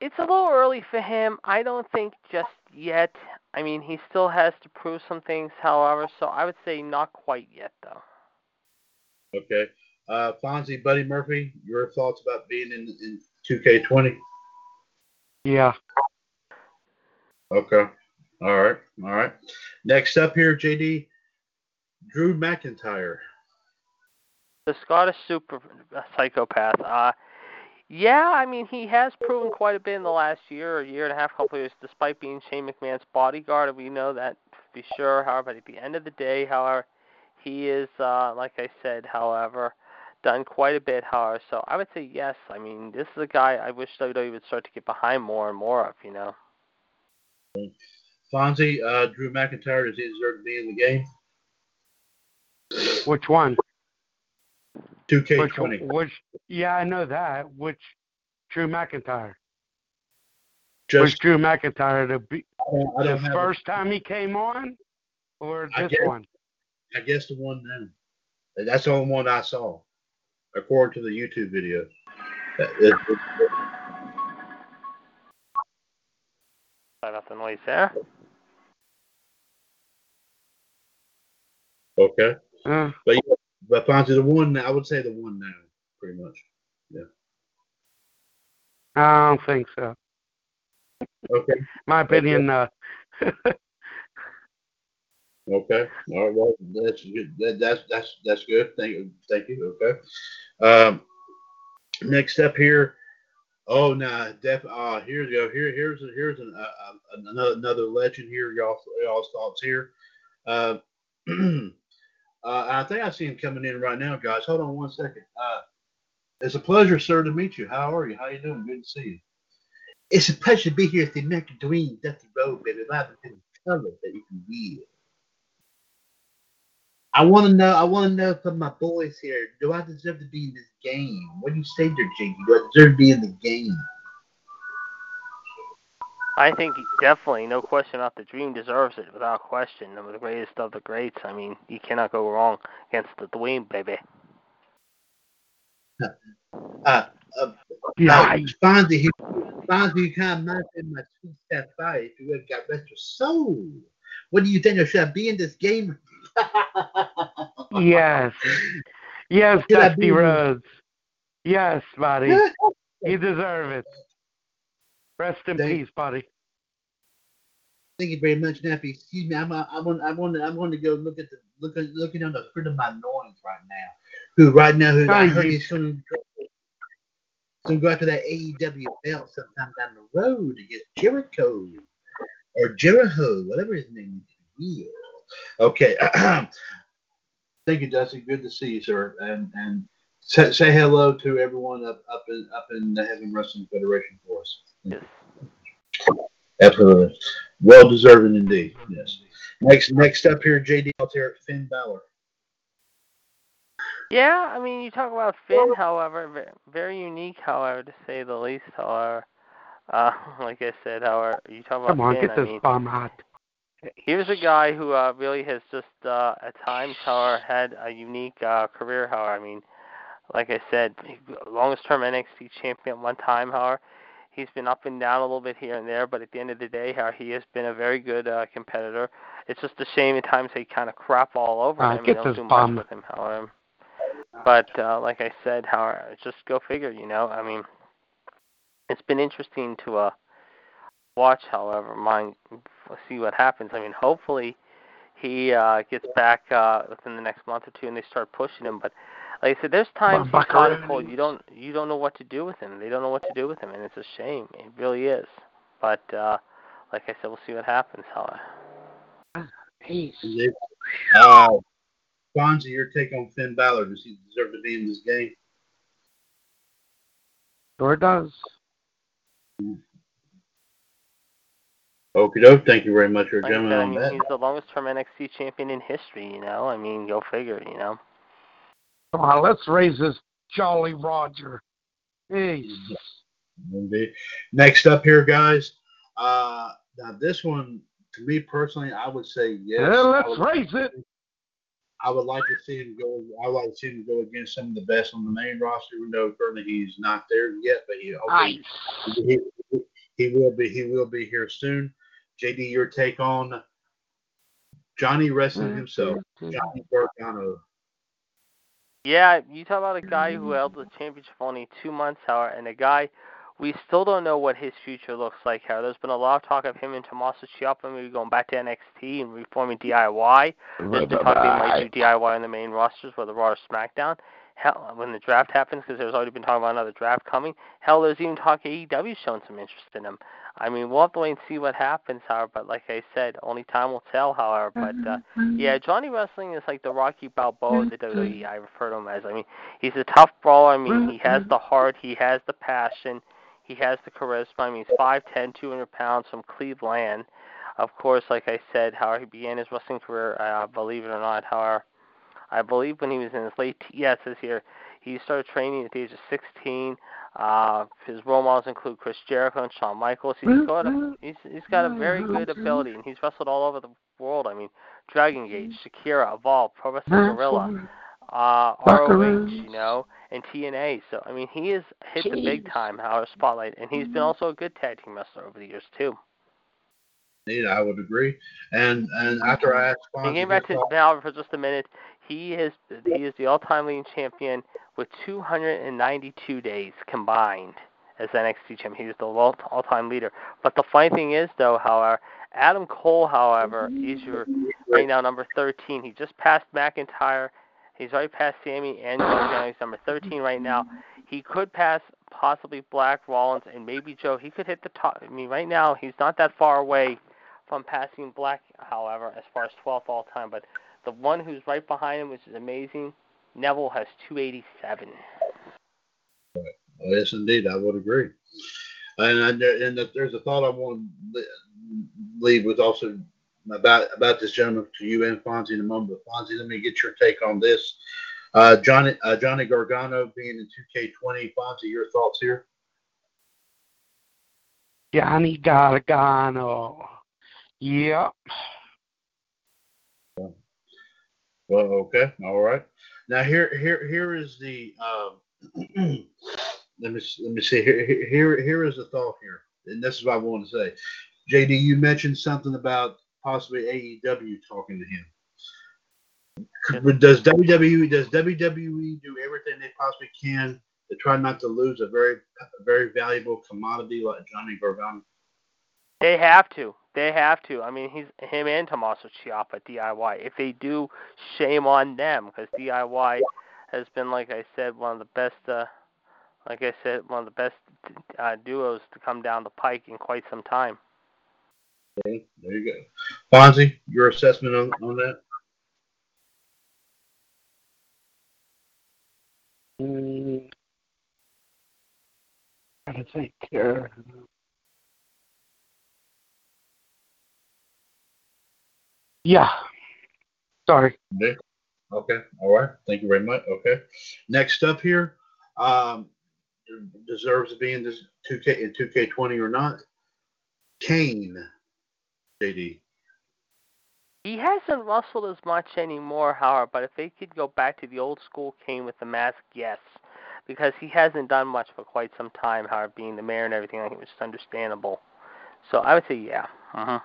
it's a little early for him. I don't think just yet. I mean, he still has to prove some things, however, so I would say not quite yet, though. Okay. Uh, Fonzie, Buddy Murphy, your thoughts about being in, in 2K20? Yeah. Okay. All right. All right. Next up here, JD, Drew McIntyre. The Scottish super uh, psychopath. Uh, yeah, I mean, he has proven quite a bit in the last year or year and a half, couple of years, despite being Shane McMahon's bodyguard. We know that to be sure. However, at the end of the day, however, he is, uh, like I said, however, done quite a bit, however. So I would say yes. I mean, this is a guy I wish WWE would start to get behind more and more of, you know. Fonzie, uh, Drew McIntyre, does he deserve to be in the game? Which one? 2K20. Which, which? Yeah, I know that. Which? Drew McIntyre. Was Just Drew McIntyre the, be- I don't, I the don't first time he came on, or I this guess- one? I guess the one then. That's the only one I saw, according to the YouTube video. That- it- it- Sorry about the noise there. okay, Uh, but Fonzie, the one I would say the one now, pretty much. Yeah. I don't think so. Okay, My opinion, uh, okay, all right. Well, that's good. That, that's that's that's good. Thank you, thank you. Okay. Um, next up here. Oh, nah, def. Uh, here's go. Here, here's here's an, uh, uh, another another legend here. Y'all, y'all's thoughts here. Uh, uh, I think I see him coming in right now, guys. Hold on one second. Uh, it's a pleasure, sir, to meet you. How are you? How you doing? Good to see you. It's a pleasure to be here at the American Dream Dusty Rhodes, baby. Live in color that you can wear. I want to know. I want to know from my boys here. Do I deserve to be in this game? What do you say there, Jakey? Do I deserve to be in the game? I think definitely, no question about the Dream deserves it without question. One of the greatest of the greats. I mean, you cannot go wrong against the Dream, baby. Uh, uh, yeah, Fonzie, you, Fonzie, you kind of might in my sweet sapphire if you would have got rest your soul. What do you think? Should I be in this game? yes, yes, Should I Dusty be- Rhodes. Yes, buddy, you deserve it. Rest in Thank- peace, buddy. Thank you very much, Nappy. Excuse me, I'm I want I want I want to go look at the look at looking on the fruit of my loins right now. Who right now who I heard he's going to going to go after that AEW belt sometime down the road against Jericho or Jericho, whatever his name is. Okay. Thank you, Dusty. Good to see you, sir. And and say, say hello to everyone up up in up in the Heaven Wrestling Federation for us. Yes. Absolutely. Well deserving indeed. Yes. Next next up here, JD Altair, Finn Balor. Yeah, I mean, you talk about Finn, however, very unique, however, to say the least. However, uh, like I said, however, you talk about Come on, Finn. get I this mean, bomb out. here's a guy who uh, really has just uh, at times, however, had a unique uh, career. However, I mean, like I said, longest term NXT champion one time. However, he's been up and down a little bit here and there, but at the end of the day, how he has been a very good uh, competitor. It's just a shame at times they kind of crap all over Uh, him. and don't do much bum. with him. However, but uh, like I said, however, just go figure. You know, I mean, it's been interesting to uh, watch. However, mine see what happens. I mean, hopefully he uh, gets back uh, within the next month or two, and they start pushing him. But like I said, there's times he's kind of Buckaroonies. pulled. You don't you don't know what to do with him. They don't know what to do with him, and it's a shame. It really is. But uh, like I said, we'll see what happens. However. Peace. Uh, Fonzie, your take on Finn Balor. Does he deserve to be in this game? Sure does. Okie doke. Thank you very much for Like I coming said, I on mean, that. he's the longest term NXT champion in history, you know? I mean, go figure, you know? Come on, let's raise this Jolly Roger. Indeed. Next up here, guys. Uh, now this one, to me personally, I would say yes. Yeah, let's would, raise it. I would like to see him go. I would like to see him go against some of the best on the main roster. We know currently he's not there yet, but he Nice. he, he will be. He will be here soon. JD, your take on Johnny Wrestling himself, Johnny Gargano. Yeah, you talk about a guy who held the championship for only two months, however, and a guy we still don't know what his future looks like. However, there's been a lot of talk of him and Tommaso Ciampa maybe going back to NXT and reforming DIY. There's been talk they might do DIY on the main rosters, whether Raw or SmackDown. Hell, when the draft happens, because there's already been talk about another draft coming. Hell, there's even talk AEW showing some interest in him. I mean, we'll have to wait and see what happens, however. But like I said, only time will tell, however. But uh, yeah, Johnny Wrestling is like the Rocky Balboa of the WWE. I refer to him as. I mean, he's a tough brawler. I mean, he has the heart, he has the passion, he has the charisma. I mean, he's five ten, two hundred pounds from Cleveland. Of course, like I said, how he began his wrestling career, uh, believe it or not, however, I believe when he was in his late t- yeah, it says here he started training at the age of 16. Uh, his role models include Chris Jericho and Shawn Michaels. He's got a, he's he's got a very good ability, and he's wrestled all over the world. I mean, Dragon Gate, Chikara, Evolve, Pro Wrestling Guerrilla, uh, ROH, you know, and TNA. So I mean, he has hit the big time our spotlight, and he's been also a good tag team wrestler over the years too. Yeah, I would agree. And and after I asked And Fonzie getting back to thoughts- Balor for just a minute, he is he is the all-time leading champion with 292 days combined as NXT champion. He's the all- all-time leader. But the funny thing is, though, however, uh, Adam Cole, however, is your right now number 13. He just passed McIntyre. He's already passed Sammy and He's number 13 right now. He could pass possibly Black Rollins and maybe Joe. He could hit the top. I mean, right now he's not that far away from passing Black, however, as far as 12th all time. But the one who's right behind him, which is amazing, Neville has 287. Yes, indeed, I would agree. And I, and there's a thought I want to leave with also about about this gentleman to you and Fonzie in a moment. But Fonzie, let me get your take on this. Uh, Johnny uh, Johnny Gargano being in 2K20. Fonzie, your thoughts here? Johnny Gargano. Yep. Well, okay, all right. Now here here here is the um, let me let me see here here here is the thought here, and this is what I want to say. JD, you mentioned something about possibly AEW talking to him. Does WWE does WWE do everything they possibly can to try not to lose a very very valuable commodity like Johnny Gargano? They have to. They have to. I mean, he's him and Tommaso Ciampa DIY. If they do, shame on them because DIY has been, like I said, one of the best. Uh, like I said, one of the best uh, duos to come down the pike in quite some time. Okay, there you go. Fonzie, your assessment on, on that? Mm. Gotta think here. Yeah. Sorry. Okay. Okay. All right. Thank you very much. Okay. Next up here, um, deserves to be in this 2K in 2K20 or not. Kane, JD. He hasn't wrestled as much anymore, however, but if they could go back to the old school Kane with the mask, yes. Because he hasn't done much for quite some time, however, being the mayor and everything, I think it was understandable. So I would say yeah. Uh-huh.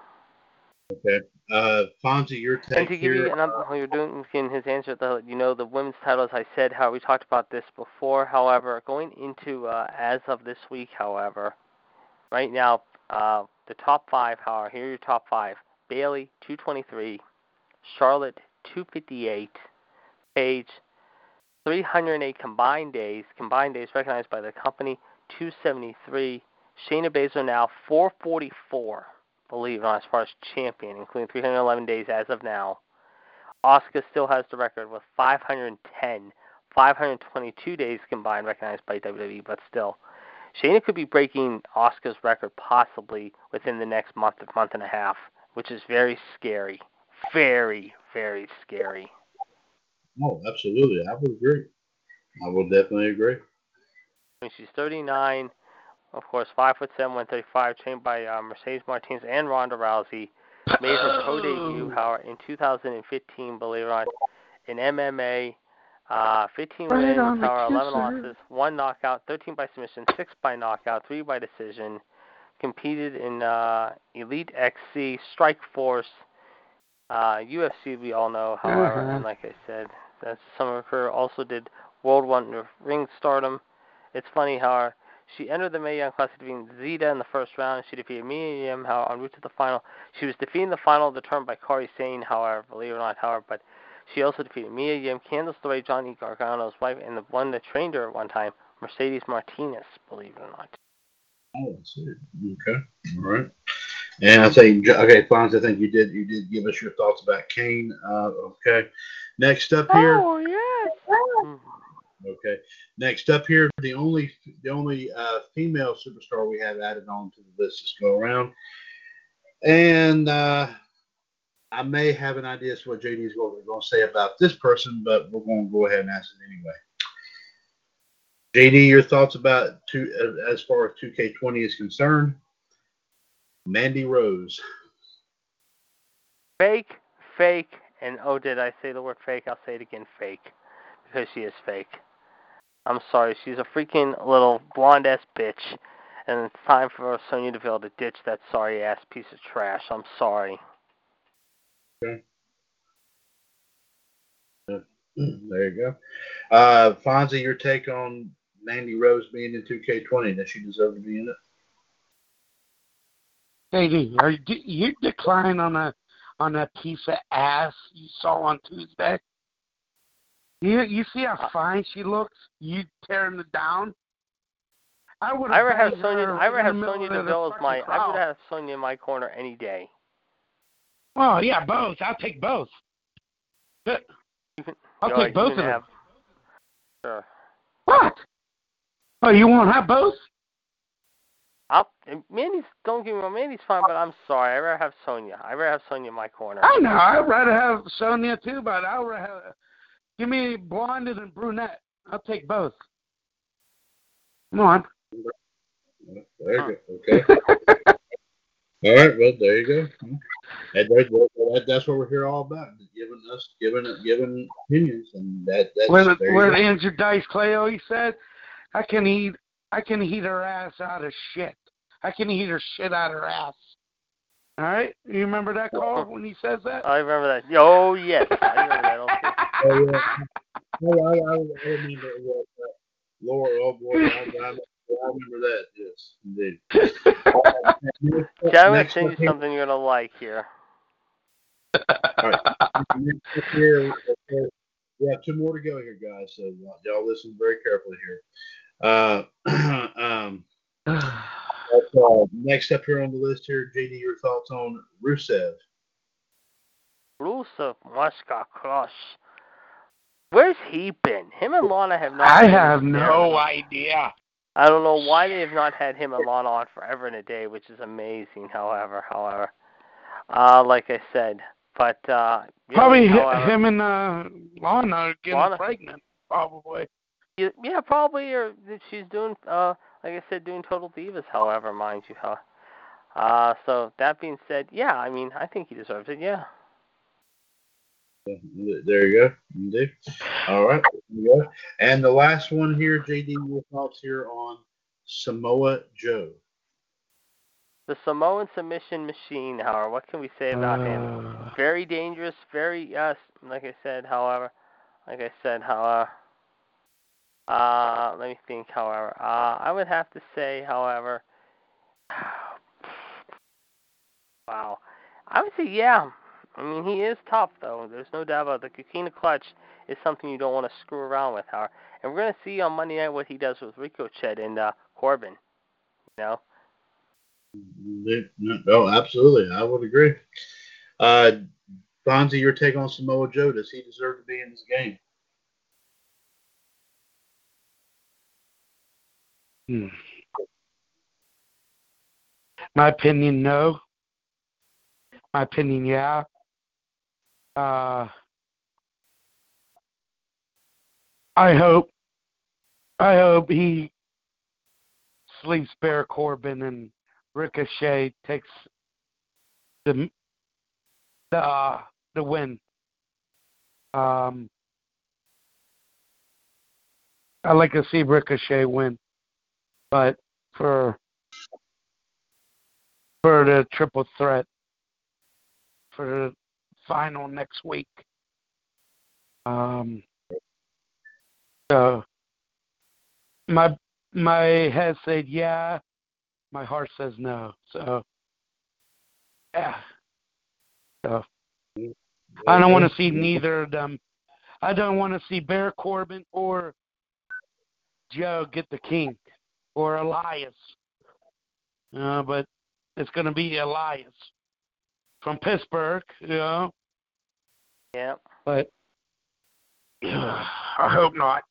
Okay. Uh, Fonzie, your take And to give here. you, while you're doing in his answer, the you know the women's title, as I said, how we talked about this before. However, going into uh, as of this week, however, right now uh, the top five, however, here are your top five: Bayley 223, Charlotte 258, Paige 308 combined days, combined days recognized by the company 273, Shayna Baszler now 444 believe not, as far as champion, including 311 days as of now. Asuka still has the record with 510, 522 days combined recognized by WWE, but still. Shayna could be breaking Asuka's record possibly within the next month, month and a half, which is very scary. Very, very scary. Oh, absolutely. I would agree. I would definitely agree. I mean, she's 39, of course, 5 foot 7, 135, trained by uh, Mercedes Martinez and Ronda Rousey. Made her pro debut, however, in 2015, believe it or not, in MMA. Uh, 15 Right wins, on the however, 11 losses, 1 knockout, 13 by submission, 6 by knockout, 3 by decision. Competed in uh, Elite XC, Strike Force, uh, UFC, we all know, however, Uh-huh. and like I said, that's some of her. Also did World Wonder Ring Stardom. It's funny how she entered the Mae Young Classic defeating Zeda in the first round. She defeated Mia Yim how en route to the final. She was defeated in the final of the determined by Kairi Sane, however, believe it or not, however, but she also defeated Mia Yim, Candice LeRae, Johnny Gargano's wife, and the one that trained her at one time, Mercedes Martinez, believe it or not. Oh, I see. Okay. All right. And I think okay, Fonz, I think you did you did give us your thoughts about Kane. Uh, okay. Next up here. Oh yes. Mm. Okay. Next up here, the only the only uh, female superstar we have added on to the list this go around, and uh, I may have an idea as to what JD is going, to say about this person, but we're going to go ahead and ask it anyway. JD, your thoughts about two uh, as far as 2K20 is concerned? Mandy Rose. Fake, fake, and oh, did I say the word fake? I'll say it again, fake, because she is fake. I'm sorry, she's a freaking little blonde ass bitch, and it's time for Sonya Deville to ditch that sorry ass piece of trash. I'm sorry. Okay. There you go. Uh, Fonzie, your take on Mandy Rose being in 2K20? Does she deserve to be in it? JD, are you, you decline on a on that piece of ass you saw on Tuesday? You you see how uh, fine she looks? You tearing it down? I would I would have Sonya. I would in have Sonya Deville as my. fucking I would have Sonya in my corner any day. Oh yeah, both. I'll take both. I'll take both of them. have- Sure. What? Oh, you won't have both? I'll, Mandy's don't get me wrong, Mandy's fine, but I'm sorry. I'd rather have Sonya. I'd rather have Sonya in my corner. I know. I'd rather have Sonya too, but I'd rather have, give me blonde and brunette. I'll take both. Come on. There you go. Okay. All right. Well, there you go. And that, that's what we're here all about, giving us, giving, giving opinions, and that that's What, there you what go. Andrew Dice Clay always said, I can eat I can eat her ass out of shit. I can eat her shit out of her ass. All right? You remember that call oh. when he says that? I remember that. Oh yes, I remember that. Okay. Oh, yeah. Oh, I, I, I remember it was, uh, Laura. Oh boy, I, I, I remember that. Yes, indeed. Okay, I'm gonna Next send you something you're gonna like here. All right. Next up here, okay, we two more to go here, guys. So y'all- y'all listen very carefully here. Uh, um, uh, next up here on the list here, JD, your thoughts on Rusev? Rusev Mushka Crush. Where's he been? Him and Lana have not. I have there. no idea. I don't know why they have not had him and Lana on forever and a day, which is amazing. However, however, uh, like I said, but uh, Probably hi- however, him and uh, Lana are getting Lana. pregnant. Probably. Yeah, probably, or she's doing, uh, like I said, doing Total Divas. However, mind you, huh? Uh, so that being said, yeah, I mean, I think he deserves it. Yeah. There you go. Indeed. All right. You go. And the last one here, JD, your thoughts here on Samoa Joe. The Samoan submission machine, however, what can we say about him? Uh, Very dangerous, very, yes, like I said, however, like I said, however, uh, let me think, however, uh, I would have to say, however, wow, I would say, yeah, I mean, he is tough, though, there's no doubt about it. The Coquina clutch is something you don't want to screw around with, however, and we're going to see on Monday night what he does with Ricochet and, uh, Corbin, you know? Indeed. Oh, absolutely. I would agree. Uh, Fonzie, your take on Samoa Joe. Does he deserve to be in this game? hmm. My opinion, no. My opinion, yeah. Uh, I hope, I hope he sleeps Baron Corbin and Ricochet takes the the uh, the win. Um, I like to see Ricochet win, but for for the triple threat for the final next week. Um, so my my head said yeah, my heart says no. So yeah. So I don't want to see neither of them. I don't want to see Baron Corbin or Joe get the king or Elias. Uh, but it's going to be Elias from Pittsburgh, you know. Yeah. But I hope not.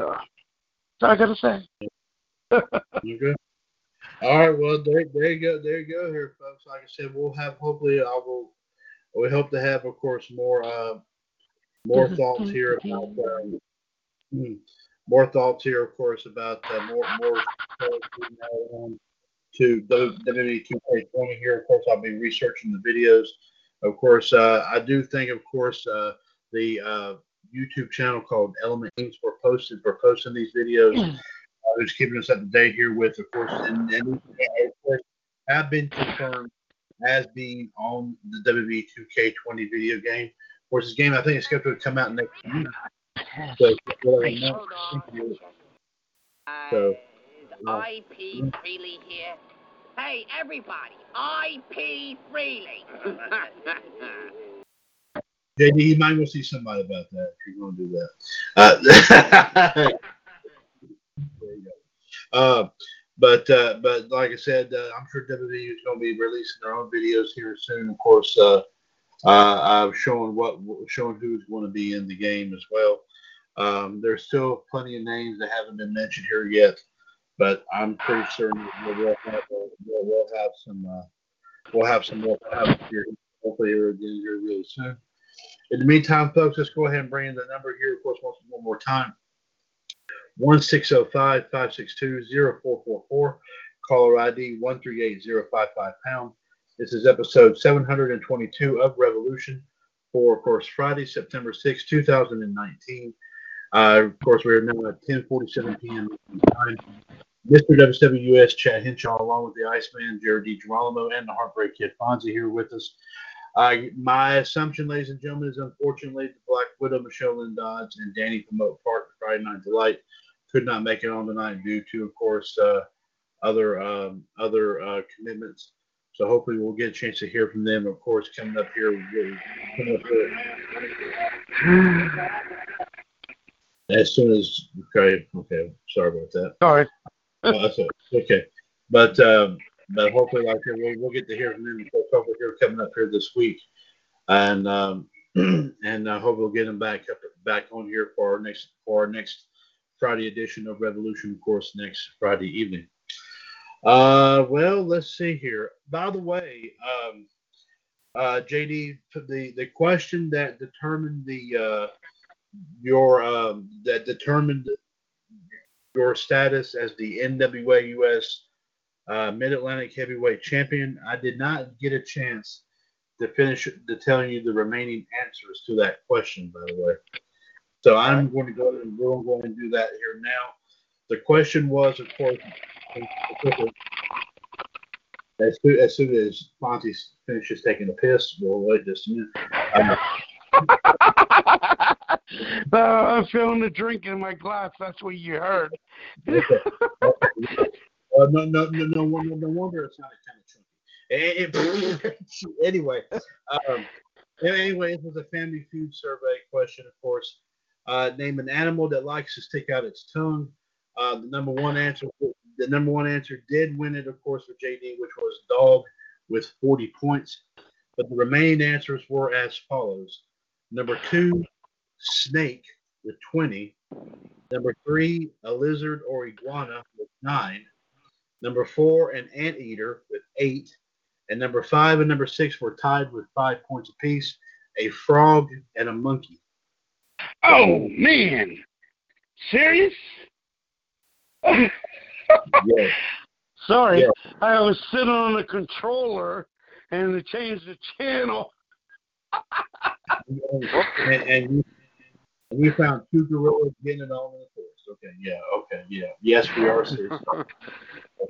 So, that's all I got to say. Okay. All right, well there, there you go, there you go, here, folks. Like I said, we'll have hopefully I will. We hope to have, of course, more uh, more thoughts here about um, hmm, more thoughts here, of course, about uh, more more um, to WWE 2K20 here. Of course, I'll be researching the videos. Of course, uh, I do think, of course, uh, the uh, YouTube channel called Element Games for posted for posting these videos. Uh, who's keeping us up to date here with, of course, and, and of course, have been confirmed as being on the WWE 2K20 video game. Of course, this game I think is scheduled to come out next week. So, so uh, IP Freely here. Hey, everybody, IP Freely. JD, you might want to see somebody about that if you're going to do that. Uh. Uh, but uh, but like I said, uh, I'm sure WWE is going to be releasing their own videos here soon. Of course, uh, uh, showing what showing who's going to be in the game as well. Um, there's still plenty of names that haven't been mentioned here yet, but I'm pretty certain we'll have we'll, we'll have some uh, we'll have some more here hopefully here again here really soon. In the meantime, folks, let's go ahead and bring in the number here, of course, once one more time. 1-605-562-0444. Caller ID 138055 pound. This is episode 722 of Revolution for, of course, Friday, September 6, 2019. Uh, of course, we are now at 10:47 p.m. Mr. WWS Chad Henshaw, along with the Iceman Jared DiGirolamo and the Heartbreak Kid Fonzie here with us. Uh, my assumption, ladies and gentlemen, is unfortunately the Black Widow, Michelle Lynn Dodds, and Danny from Oak Park, Friday Night Delight, could not make it on tonight due to, of course, uh, other um, other uh, commitments. So hopefully we'll get a chance to hear from them. Of course, coming up here, coming up here as soon as okay, okay, sorry about that. Sorry. Uh, okay, but um, but hopefully, like we'll, we'll get to hear from them. Hopefully, here coming up here this week, and um, and I hope we'll get them back up back on here for our next for our next Friday edition of Revolution, of course, next Friday evening. Uh, well, let's see here. By the way, um, uh, JD, the the question that determined the uh, your um, that determined your status as the NWA US uh, Mid Atlantic Heavyweight Champion. I did not get a chance to finish to tell you the remaining answers to that question, by the way. So I'm going to go ahead and we're going to do that here now. The question was, of course, as soon as, soon as Fonzie finishes taking a piss, we'll wait just a minute. Um, uh, I'm feeling the drink in my glass. That's what you heard. Uh, no, no, no, no, no, wonder it's not a kind of chunky. anyway, um, anyway, this was a Family Feud survey question, of course. Uh, name an animal that likes to stick out its tongue. Uh, the number one answer, the number one answer did win it, of course, for JD, which was dog with 40 points. But the remaining answers were as follows: number two, snake with 20. Number three, a lizard or iguana with nine. Number four, an anteater with eight. And number five and number six were tied with five points apiece a frog and a monkey. Oh, man. Serious? yeah. Sorry, Yeah. I was sitting on the controller and it changed the channel. and, and you, and you found two gorillas getting it on in the forest. Okay, yeah, okay, yeah. Yes, we are serious.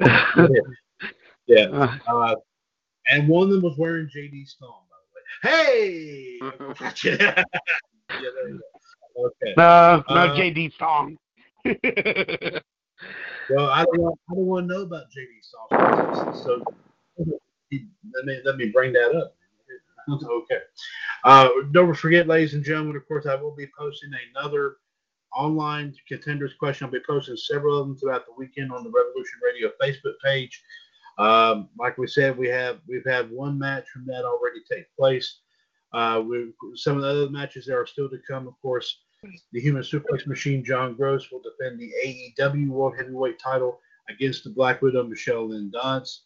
yeah. Uh, Uh, and one of them was wearing JD's thong, by the way. Hey! yeah, there you go. Okay. no, not Uh, JD song. Well, I don't want, I don't want to know about JD's thong. So let me let me bring that up. Okay. Uh, don't forget, ladies and gentlemen, of course, I will be posting another online contenders question. I'll be posting several of them throughout the weekend on the Revolution Radio Facebook page. Um, like we said, we have we've had one match from that already take place. Uh, we some of the other matches that are still to come, of course. The Human Suplex Machine, John Gross, will defend the AEW World Heavyweight title against the Black Widow Michelle Lynn Dodds.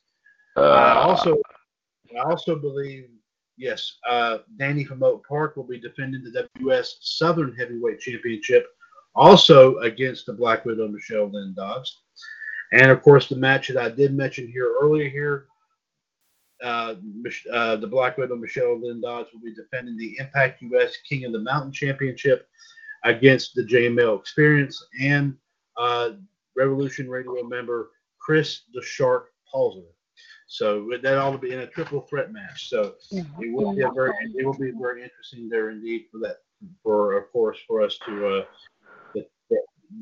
I also, I also believe, yes, uh, Danny from Oak Park will be defending the WS Southern Heavyweight Championship, also against the Black Widow Michelle Lynn Dodds. And of course, the match that I did mention here earlier here, uh, uh, the Black Widow Michelle Lynn Dodds will be defending the Impact US King of the Mountain Championship against the JML Experience and uh, Revolution Radio member Chris the Shark Palzer. So that all to be in a triple threat match. So it will be a very it will be very interesting there indeed for that for of course for us to uh that,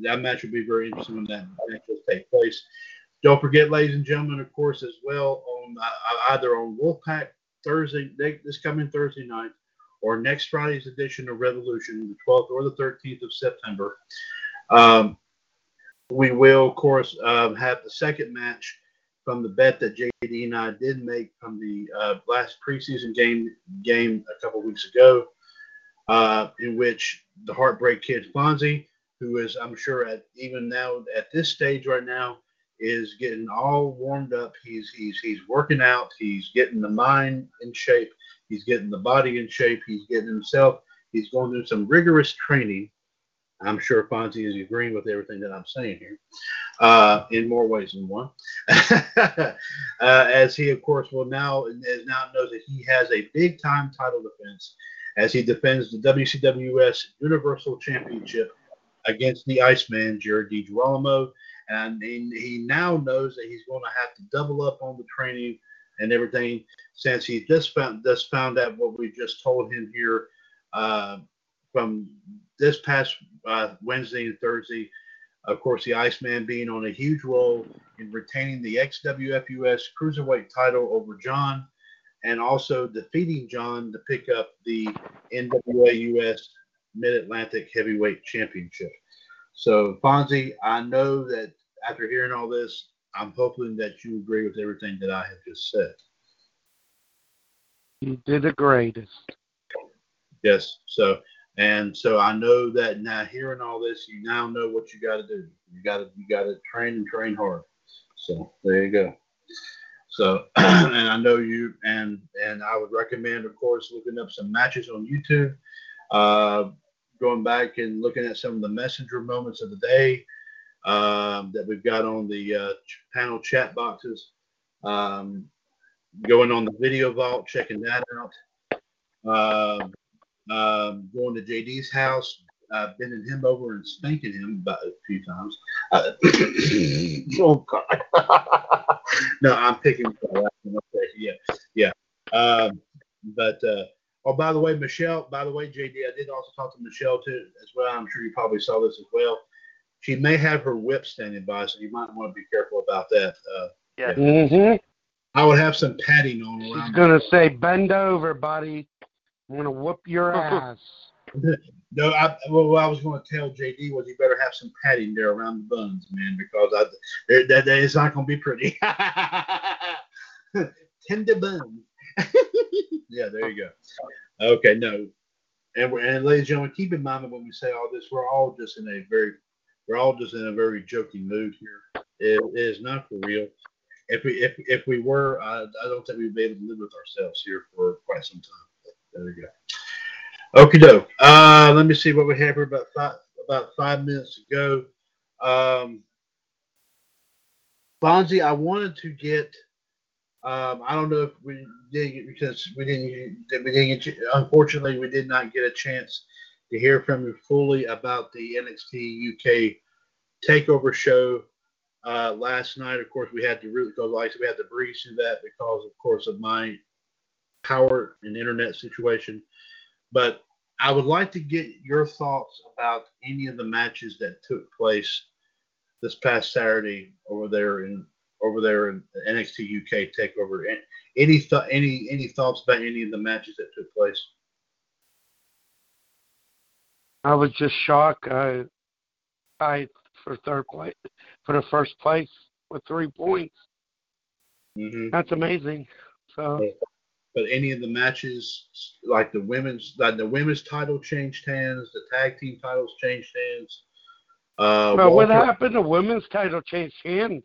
that match will be very interesting when that match will take place. Don't forget, ladies and gentlemen, of course, as well on uh, either on Wolfpack Thursday this coming Thursday night or next Friday's edition of Revolution, the 12th or the 13th of September. Um, we will, of course, um, have the second match from the bet that JD and I did make from the uh, last preseason game game a couple weeks ago, uh, in which the Heartbreak Kid Fonzie, who is I'm sure at even now at this stage right now is getting all warmed up. He's he's he's working out. He's getting the mind in shape. He's getting the body in shape. He's getting himself. He's going through some rigorous training. I'm sure Fonzie is agreeing with everything that I'm saying here, uh, in more ways than one. uh, as he, of course, will now and as now knows that he has a big time title defense as he defends the WCWS Universal Championship against the Iceman Jared DiGirolamo, and he, he now knows that he's going to have to double up on the training and everything since he just found just found out what we just told him here uh, from this past uh, Wednesday and Thursday. Of course, the Iceman being on a huge role in retaining the XWFUS Cruiserweight title over John, and also defeating John to pick up the NWA US Mid Atlantic Heavyweight Championship. So, Fonzie, I know that after hearing all this, I'm hoping that you agree with everything that I have just said. You did the greatest. Yes. So, and so I know that now hearing all this, you now know what you got to do. You got to you got to train and train hard. So there you go. So, and I know you, and and I would recommend, of course, looking up some matches on YouTube, uh, going back and looking at some of the messenger moments of the day um, that we've got on the uh, panel chat boxes. Um, going on the video vault, checking that out. Um, um, going to JD's house, uh, bending him over and spanking him about a few times. Uh, oh God! no, I'm picking. Okay, yeah, yeah. Um, but uh, oh, by the way, Michelle. By the way, JD, I did also talk to Michelle too as well. I'm sure you probably saw this as well. She may have her whip standing by, so you might want to be careful about that. Uh, Yeah. Mm-hmm. I would have some padding on She's gonna say, "Bend over, buddy. I'm gonna whoop your ass." No, I, well, what I was going to tell JD was you better have some padding there around the buns, man, because I, that, that, that is not going to be pretty. Tender buns. yeah, there you go. Okay, no. And, and ladies and gentlemen, keep in mind that when we say all this, we're all just in a very, we're all just in a very joking mood here. It, it is not for real. If we if if we were, I, I don't think we'd be able to live with ourselves here for quite some time. There we go. Okie doke. Uh, let me see what we have here. About five about five minutes ago. go. Um, Fonzie, I wanted to get. Um, I don't know if we did because we didn't. We didn't. Unfortunately, we did not get a chance to hear from you fully about the NXT UK Takeover show uh, last night. Of course, we had to really because like we had to breeze through that because, of course, of my power and internet situation. But I would like to get your thoughts about any of the matches that took place this past Saturday over there in over there in NXT UK Takeover. Any th- any any thoughts about any of the matches that took place? I was just shocked. I, I for third place, for the first place with three points. Mm-hmm. That's amazing. So But any of the matches, like the women's, like the women's title changed hands, the tag team titles changed hands. Uh, well, what happened? The women's title changed hands.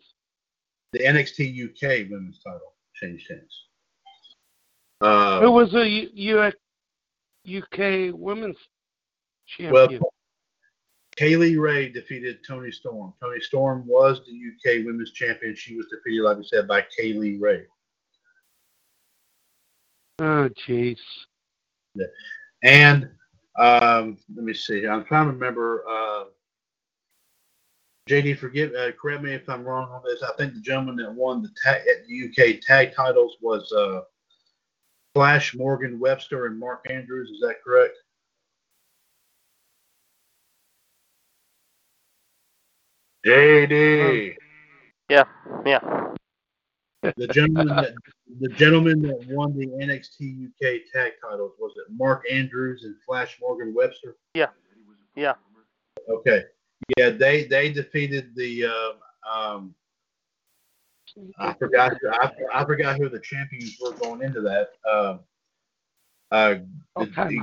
the NXT UK Women's title changed hands. Uh, Who was the U- UK Women's champion? well, Kay Lee Ray defeated Toni Storm. Toni Storm was the UK Women's Champion. She was defeated, like we said, by Kay Lee Ray. Oh, jeez. And um, let me see. I'm trying to remember. Uh, JD, forgive, uh, correct me if I'm wrong on this. I think the gentleman that won the tag, at the UK tag titles was uh, Flash Morgan Webster and Mark Andrews. Is that correct? JD, Yeah, yeah. The gentleman that the gentleman that won the NXT UK tag titles was it Mark Andrews and Flash Morgan Webster? Yeah. Yeah. Okay. Yeah, they they defeated the uh, um I forgot I, I forgot who the champions were going into that. Um uh, Okay. the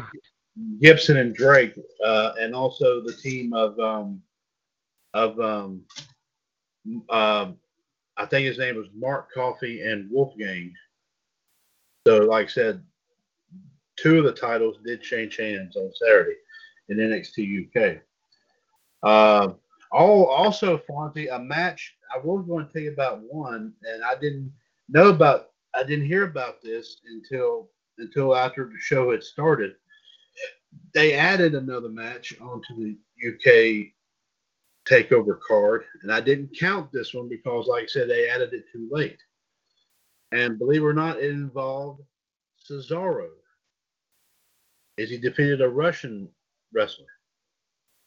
Gibson and Drake, uh, and also the team of um of um um I think his name was Mark Coffey and Wolfgang. So like I said, two of the titles did change hands on Saturday in NXT UK. Uh, all also Fonzie, a match I was going to tell you about one, and I didn't know about. I didn't hear about this until until after the show had started. They added another match onto the UK takeover card, and I didn't count this one because, like I said, they added it too late. And believe it or not, it involved Cesaro, as he defeated a Russian wrestler.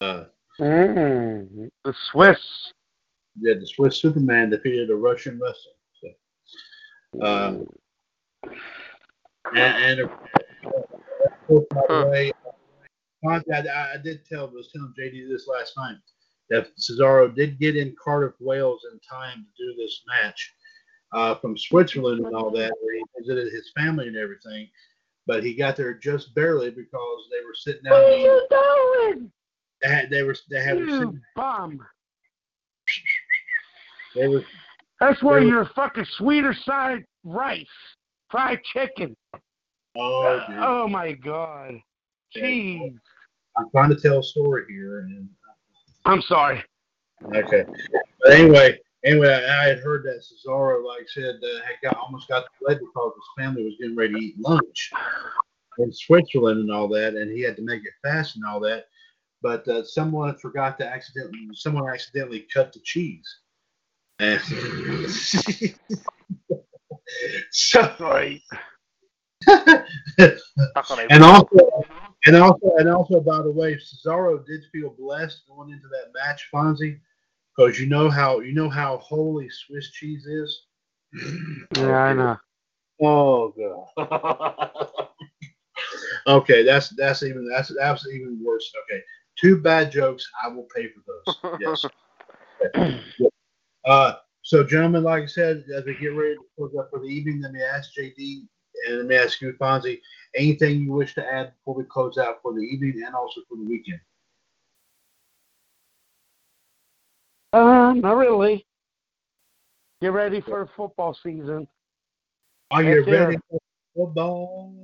Uh, Mm, the Swiss. yeah, the Swiss Superman defeated a Russian wrestler. So, uh, and, and of course, by the way, I, I did tell was telling JD this last night that Cesaro did get in Cardiff, Wales, in time to do this match uh, from Switzerland and all that, where he visited his family and everything. But he got there just barely because they were sitting down. What are you doing? They had, they were they had You bum. they were That's where your fucking sweeter side rice, fried chicken. oh, dude. Oh my god. Jeez. I'm trying to tell a story here, and I'm sorry. okay. But anyway, anyway, I, had heard that Cesaro, like said, uh, had got almost got delayed because his family was getting ready to eat lunch in Switzerland and all that, and he had to make it fast and all that. But uh, someone forgot to accidentally, someone accidentally cut the cheese. And so, Right. Stuck on a and also, and also, and also, by the way, Cesaro did feel blessed going into that match, Fonzie, because you know how you know how holy Swiss cheese is. Yeah, I know. Oh god. okay, that's that's even that's that's even worse. Okay, two bad jokes. I will pay for those. Yes. Okay. Uh, so, gentlemen, like I said, as we get ready to close up for the evening, let me ask JD and let me ask you, Fonzie, anything you wish to add before we close out for the evening and also for the weekend? Uh, not really. Get ready for football season. Are you Heck yeah. ready for football?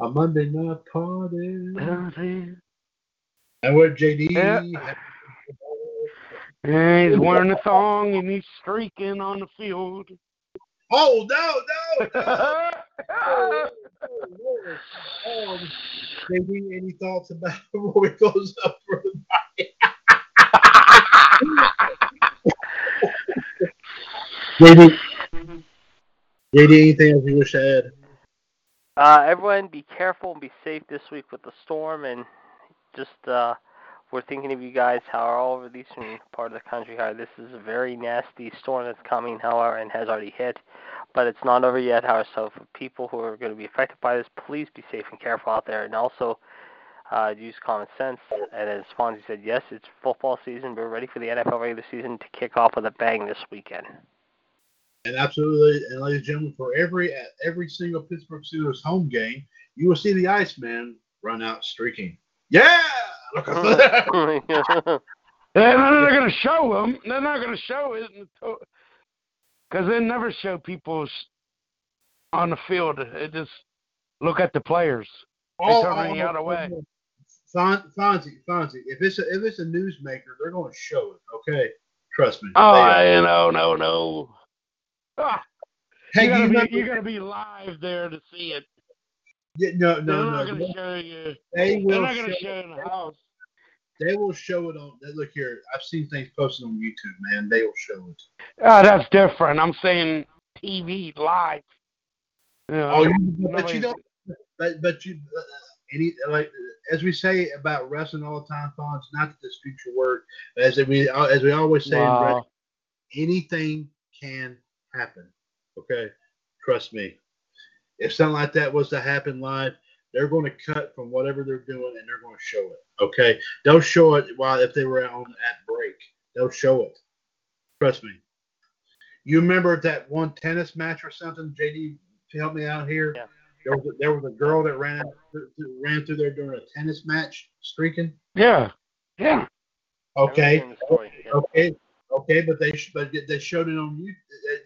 A Monday night party. And where JD? Yeah. And he's wearing a thong and he's streaking on the field. Oh no, no, no! Oh, Lord. Um, JD, any thoughts about before it goes up for the night? JD, JD, anything else you wish to add? Uh, everyone, be careful and be safe this week with the storm, and just uh, we're thinking of you guys how are all over the eastern part of the country. How this is a very nasty storm that's coming, however, and has already hit, but it's not over yet. However, so for people who are going to be affected by this, please be safe and careful out there, and also uh, use common sense. And as Fonzie said, yes, it's football season. We're ready for the NFL regular season to kick off with a bang this weekend. And absolutely, and ladies and gentlemen, for every every single Pittsburgh Steelers home game, you will see the Iceman run out streaking. Yeah! Look at. And they're not going to show them. They're not going to show it Because they never show people on the field. It just look at the players. They All- turn all- the other way. Fonzie, Fonzie, if it's a, if it's a newsmaker, they're going to show it. Okay, trust me. Oh, I, are. no, no, no. Ah, hey, you gotta you be remember- you gotta be live there to see it. Yeah, no, no, They're no, not no. gonna show you. They They're not gonna show, show you in the house. They will show it on. Look here, I've seen things posted on YouTube, man. They will show it. Oh, that's different. I'm saying TV live. You know, Oh, you, but you don't. But but you uh, any like as we say about wrestling all the time, Fonz. Not to dispute your word, but as we as we always say, in wrestling, anything can happen. Okay, trust me. If something like that was to happen live, they're going to cut from whatever they're doing and they're going to show it. Okay, they'll show it while if they were on at break, they'll show it. Trust me. You remember that one tennis match or something? JD, help me out here. Yeah. There was a, there was a girl that ran ran through there during a tennis match, streaking. Yeah, yeah. Okay, Everything in the story, yeah. okay, okay, but they but they showed it on you.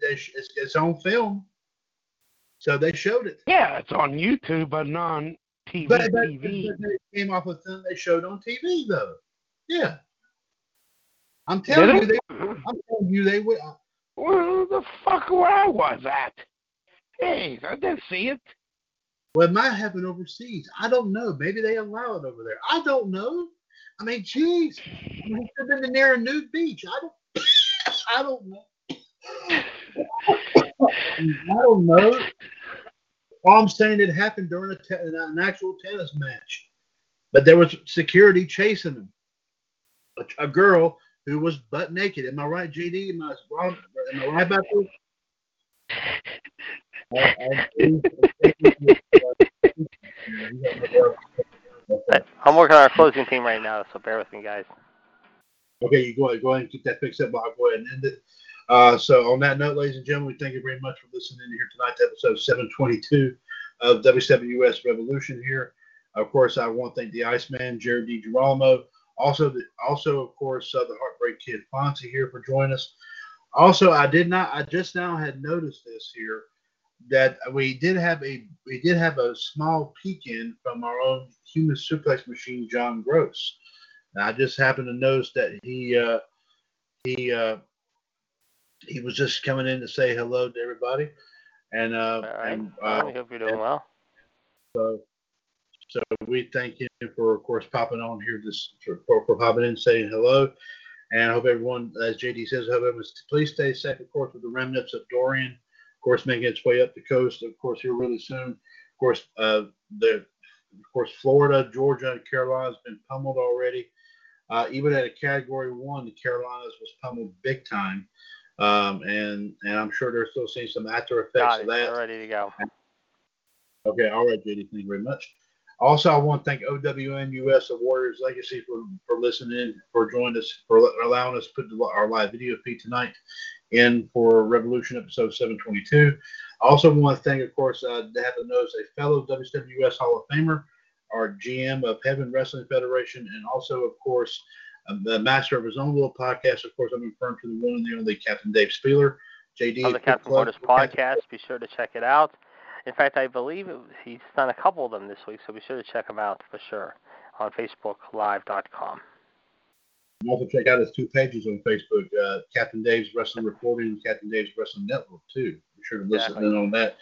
They, they, it's, it's on film, so they showed it. Yeah, it's on YouTube, but not on TV. But, but, TV. but it came off of something they showed on TV though. Yeah, I'm Did telling you, it? they, I'm telling you, they would. Uh, where the fuck where I was at? Hey, I didn't see it. Well, it might happen overseas. I don't know. Maybe they allow it over there. I don't know. I mean, jeez, I mean, have been near a nude beach. I don't. I don't know. I don't know. All I'm saying it happened during a te- an actual tennis match, but there was security chasing him. A, a girl who was butt naked. Am I right, JD? Am I wrong? Am I right about this? I'm working on our closing team right now, so bear with me, guys. Okay, you go ahead, go ahead and get that fixed up. I'll go ahead and end it. Uh, so on that note, ladies and gentlemen, we thank you very much for listening in here tonight to episode 722 of WWS Revolution here. Of course, I want to thank the Iceman, Jared DiGirolamo. Also, the, also of course, uh, the Heartbreak Kid Fonzie here for joining us. Also, I did not, I just now had noticed this here that we did have a we did have a small peek in from our own human suplex machine, John Gross. I just happened to notice that he uh, he uh, he was just coming in to say hello to everybody, and uh, right. and uh, we hope you're doing well. so so we thank him for of course popping on here this for, for popping in saying hello, and I hope everyone, as JD says, I hope everyone please stay safe, of course, with the remnants of Dorian, of course, making its way up the coast, of course, here really soon. Of course, uh, the of course Florida, Georgia, and Carolina's been pummeled already. Uh, even at a Category One, the Carolinas was pummeled big time, um, and and I'm sure they're still seeing some after effects of that. We're ready to go. Okay, all right, JD, thank you very much. Also, I want to thank OWNUS of Warriors Legacy for, for listening, for joining us, for allowing us to put our live video feed tonight in for Revolution episode 722. I also want to thank, of course, uh, to have to know as a fellow WWS Hall of Famer, our GM of Heaven Wrestling Federation, and also, of course, um, the master of his own little podcast. Of course, I'm referring to the one and the only Captain Dave Spieler. JD, On the Captain Captain- podcast, be sure to check it out. In fact, I believe it, he's done a couple of them this week, so be sure to check them out for sure on FacebookLive.com. And also check out his two pages on Facebook, uh, Captain Dave's Wrestling Reporting and Captain Dave's Wrestling Network too. Be sure to listen Exactly. in on that.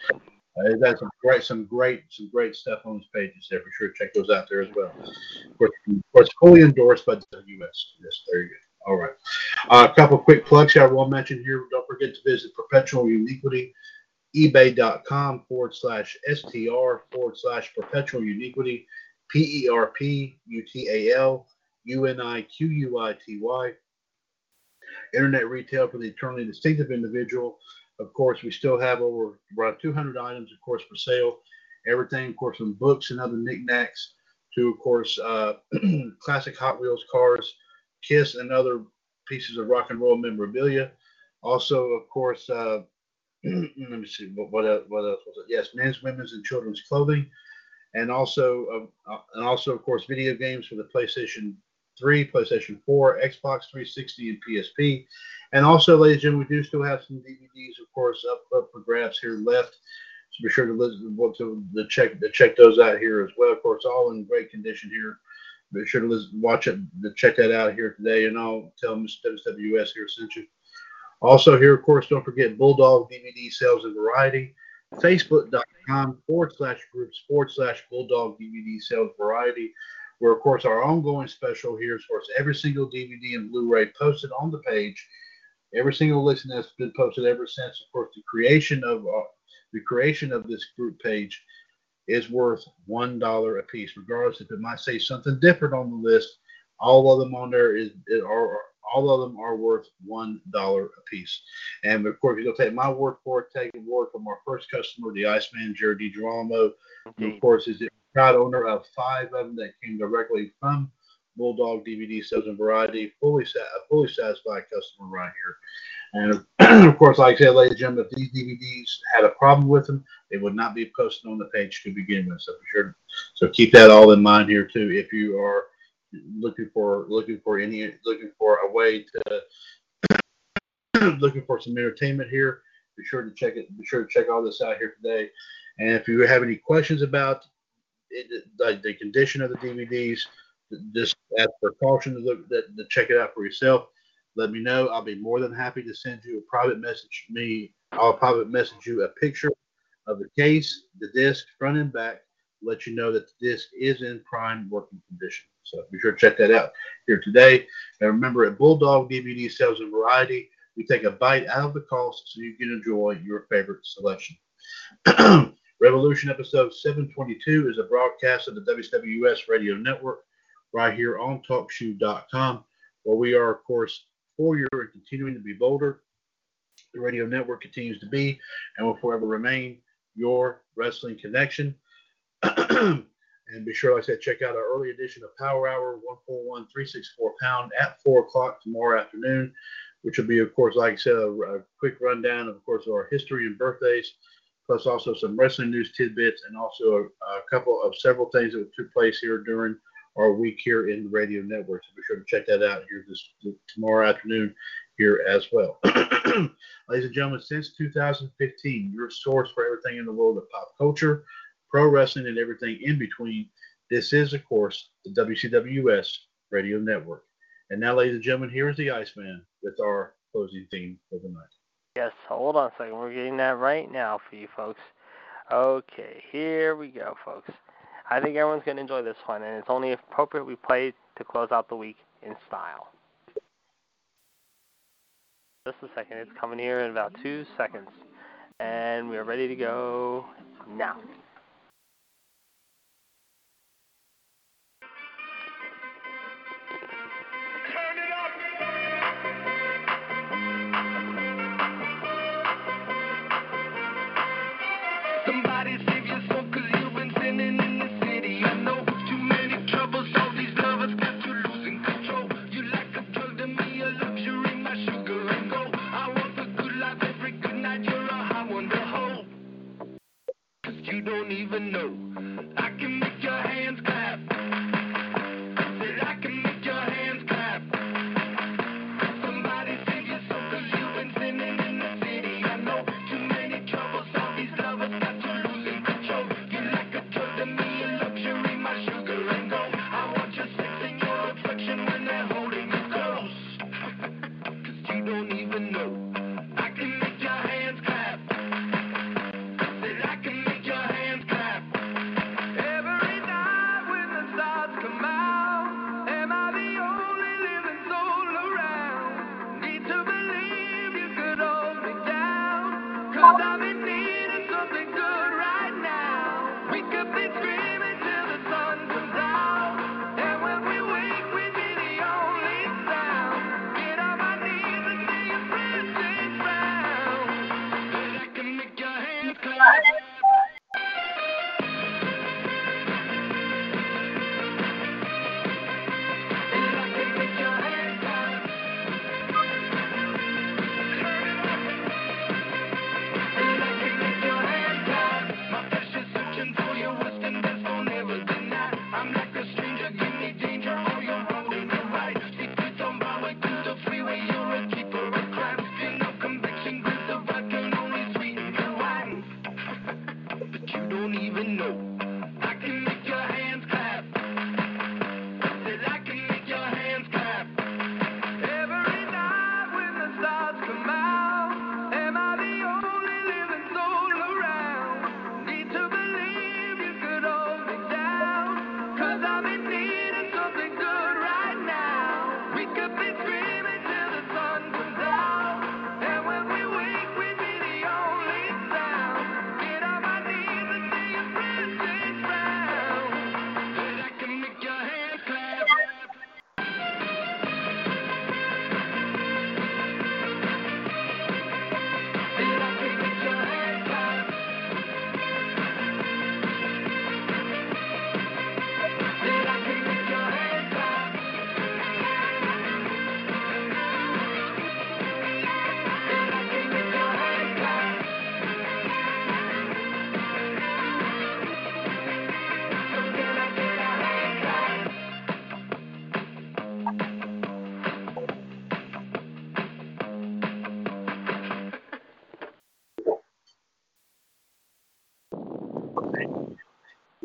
Uh, he's got some great, some great, some great stuff on his pages there. for sure check those out there as well. Of course, of course fully endorsed by the US. Yes, there you go. All right. Uh, a couple quick plugs here I will mention here. Don't forget to visit Perpetual Uniquity, ebay.com forward slash STR forward slash Perpetual Uniquity, P E R P U T A L U N I Q U I T Y. Internet retail for the eternally distinctive individual. Of course, we still have over around 200 items, of course, for sale. Everything, of course, from books and other knickknacks to, of course, uh, classic Hot Wheels cars, Kiss, and other pieces of rock and roll memorabilia. Also, of course, uh, let me see what what else, what else was it? Yes, men's, women's, and children's clothing, and also uh, uh, and also of course video games for the PlayStation 3, PlayStation 4, Xbox 360, and PSP. And also, ladies and gentlemen, we do still have some DVDs, of course, up, up for grabs here left. So be sure to listen to, to check to check those out here as well. Of course, all in great condition here. Be sure to listen, watch it, to check that out here today, and I'll tell Mr. WWS here sent you. Also here, of course, don't forget Bulldog DVD Sales and Variety. Facebook.com forward slash groups forward slash Bulldog DVD Sales Variety, where, of course, our ongoing special here is, of course, every single DVD and Blu ray posted on the page. Every single listing that's been posted ever since, of course, the creation of uh, the creation of this group page is worth one dollar a piece, regardless if it might say something different on the list. All of them on there is are all of them are worth one dollar a piece. And of course, you'll take my word for it. Take the word from our first customer, the Iceman, Jared DiGirolamo, who of course is the proud owner of five of them that came directly from Bulldog DVD Sales and Variety. Fully, a fully satisfied customer right here. And of course, like I said, ladies and gentlemen, if these DVDs had a problem with them, they would not be posted on the page to begin with. So sure, so keep that all in mind here too. If you are looking for looking for any looking for a way to looking for some entertainment here, be sure to check it. Be sure to check all this out here today. And if you have any questions about the condition of the DVDs, just as for caution to, look, to check it out for yourself. Let me know. I'll be more than happy to send you a private message. Me, I'll private message you a picture of the case, the disc, front and back, let you know that the disc is in prime working condition. So be sure to check that out here today. And remember, at Bulldog DVD Sales and Variety, we take a bite out of the cost so you can enjoy your favorite selection. Revolution episode 722 is a broadcast of the WWS Radio Network right here on TalkShoe.com, where we are, of course, for you and continuing to be bolder. The radio network continues to be and will forever remain your wrestling connection. and be sure, like I said, check out our early edition of Power Hour 141 364 pound at 4 o'clock tomorrow afternoon, which will be, of course, like I said, a, a quick rundown, of course, of our history and birthdays, plus also some wrestling news tidbits and also a, a couple of several things that took place here during our week here in the radio network. So be sure to check that out here this, tomorrow afternoon here as well. Ladies and gentlemen, since 2015, your source for everything in the world of pop culture, pro wrestling, and everything in between. This is, of course, the WCWS Radio Network. And now, ladies and gentlemen, here is the Iceman with our closing theme for the night. Yes, hold on a second. We're getting that right now for you folks. Okay, here we go, folks. I think everyone's going to enjoy this one, and it's only appropriate we play to close out the week in style. Just a second. It's coming here in about two seconds. And we are ready to go now. Somebody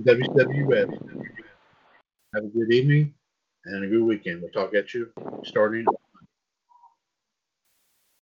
WWF. Have a good evening and a good weekend. We'll talk at you starting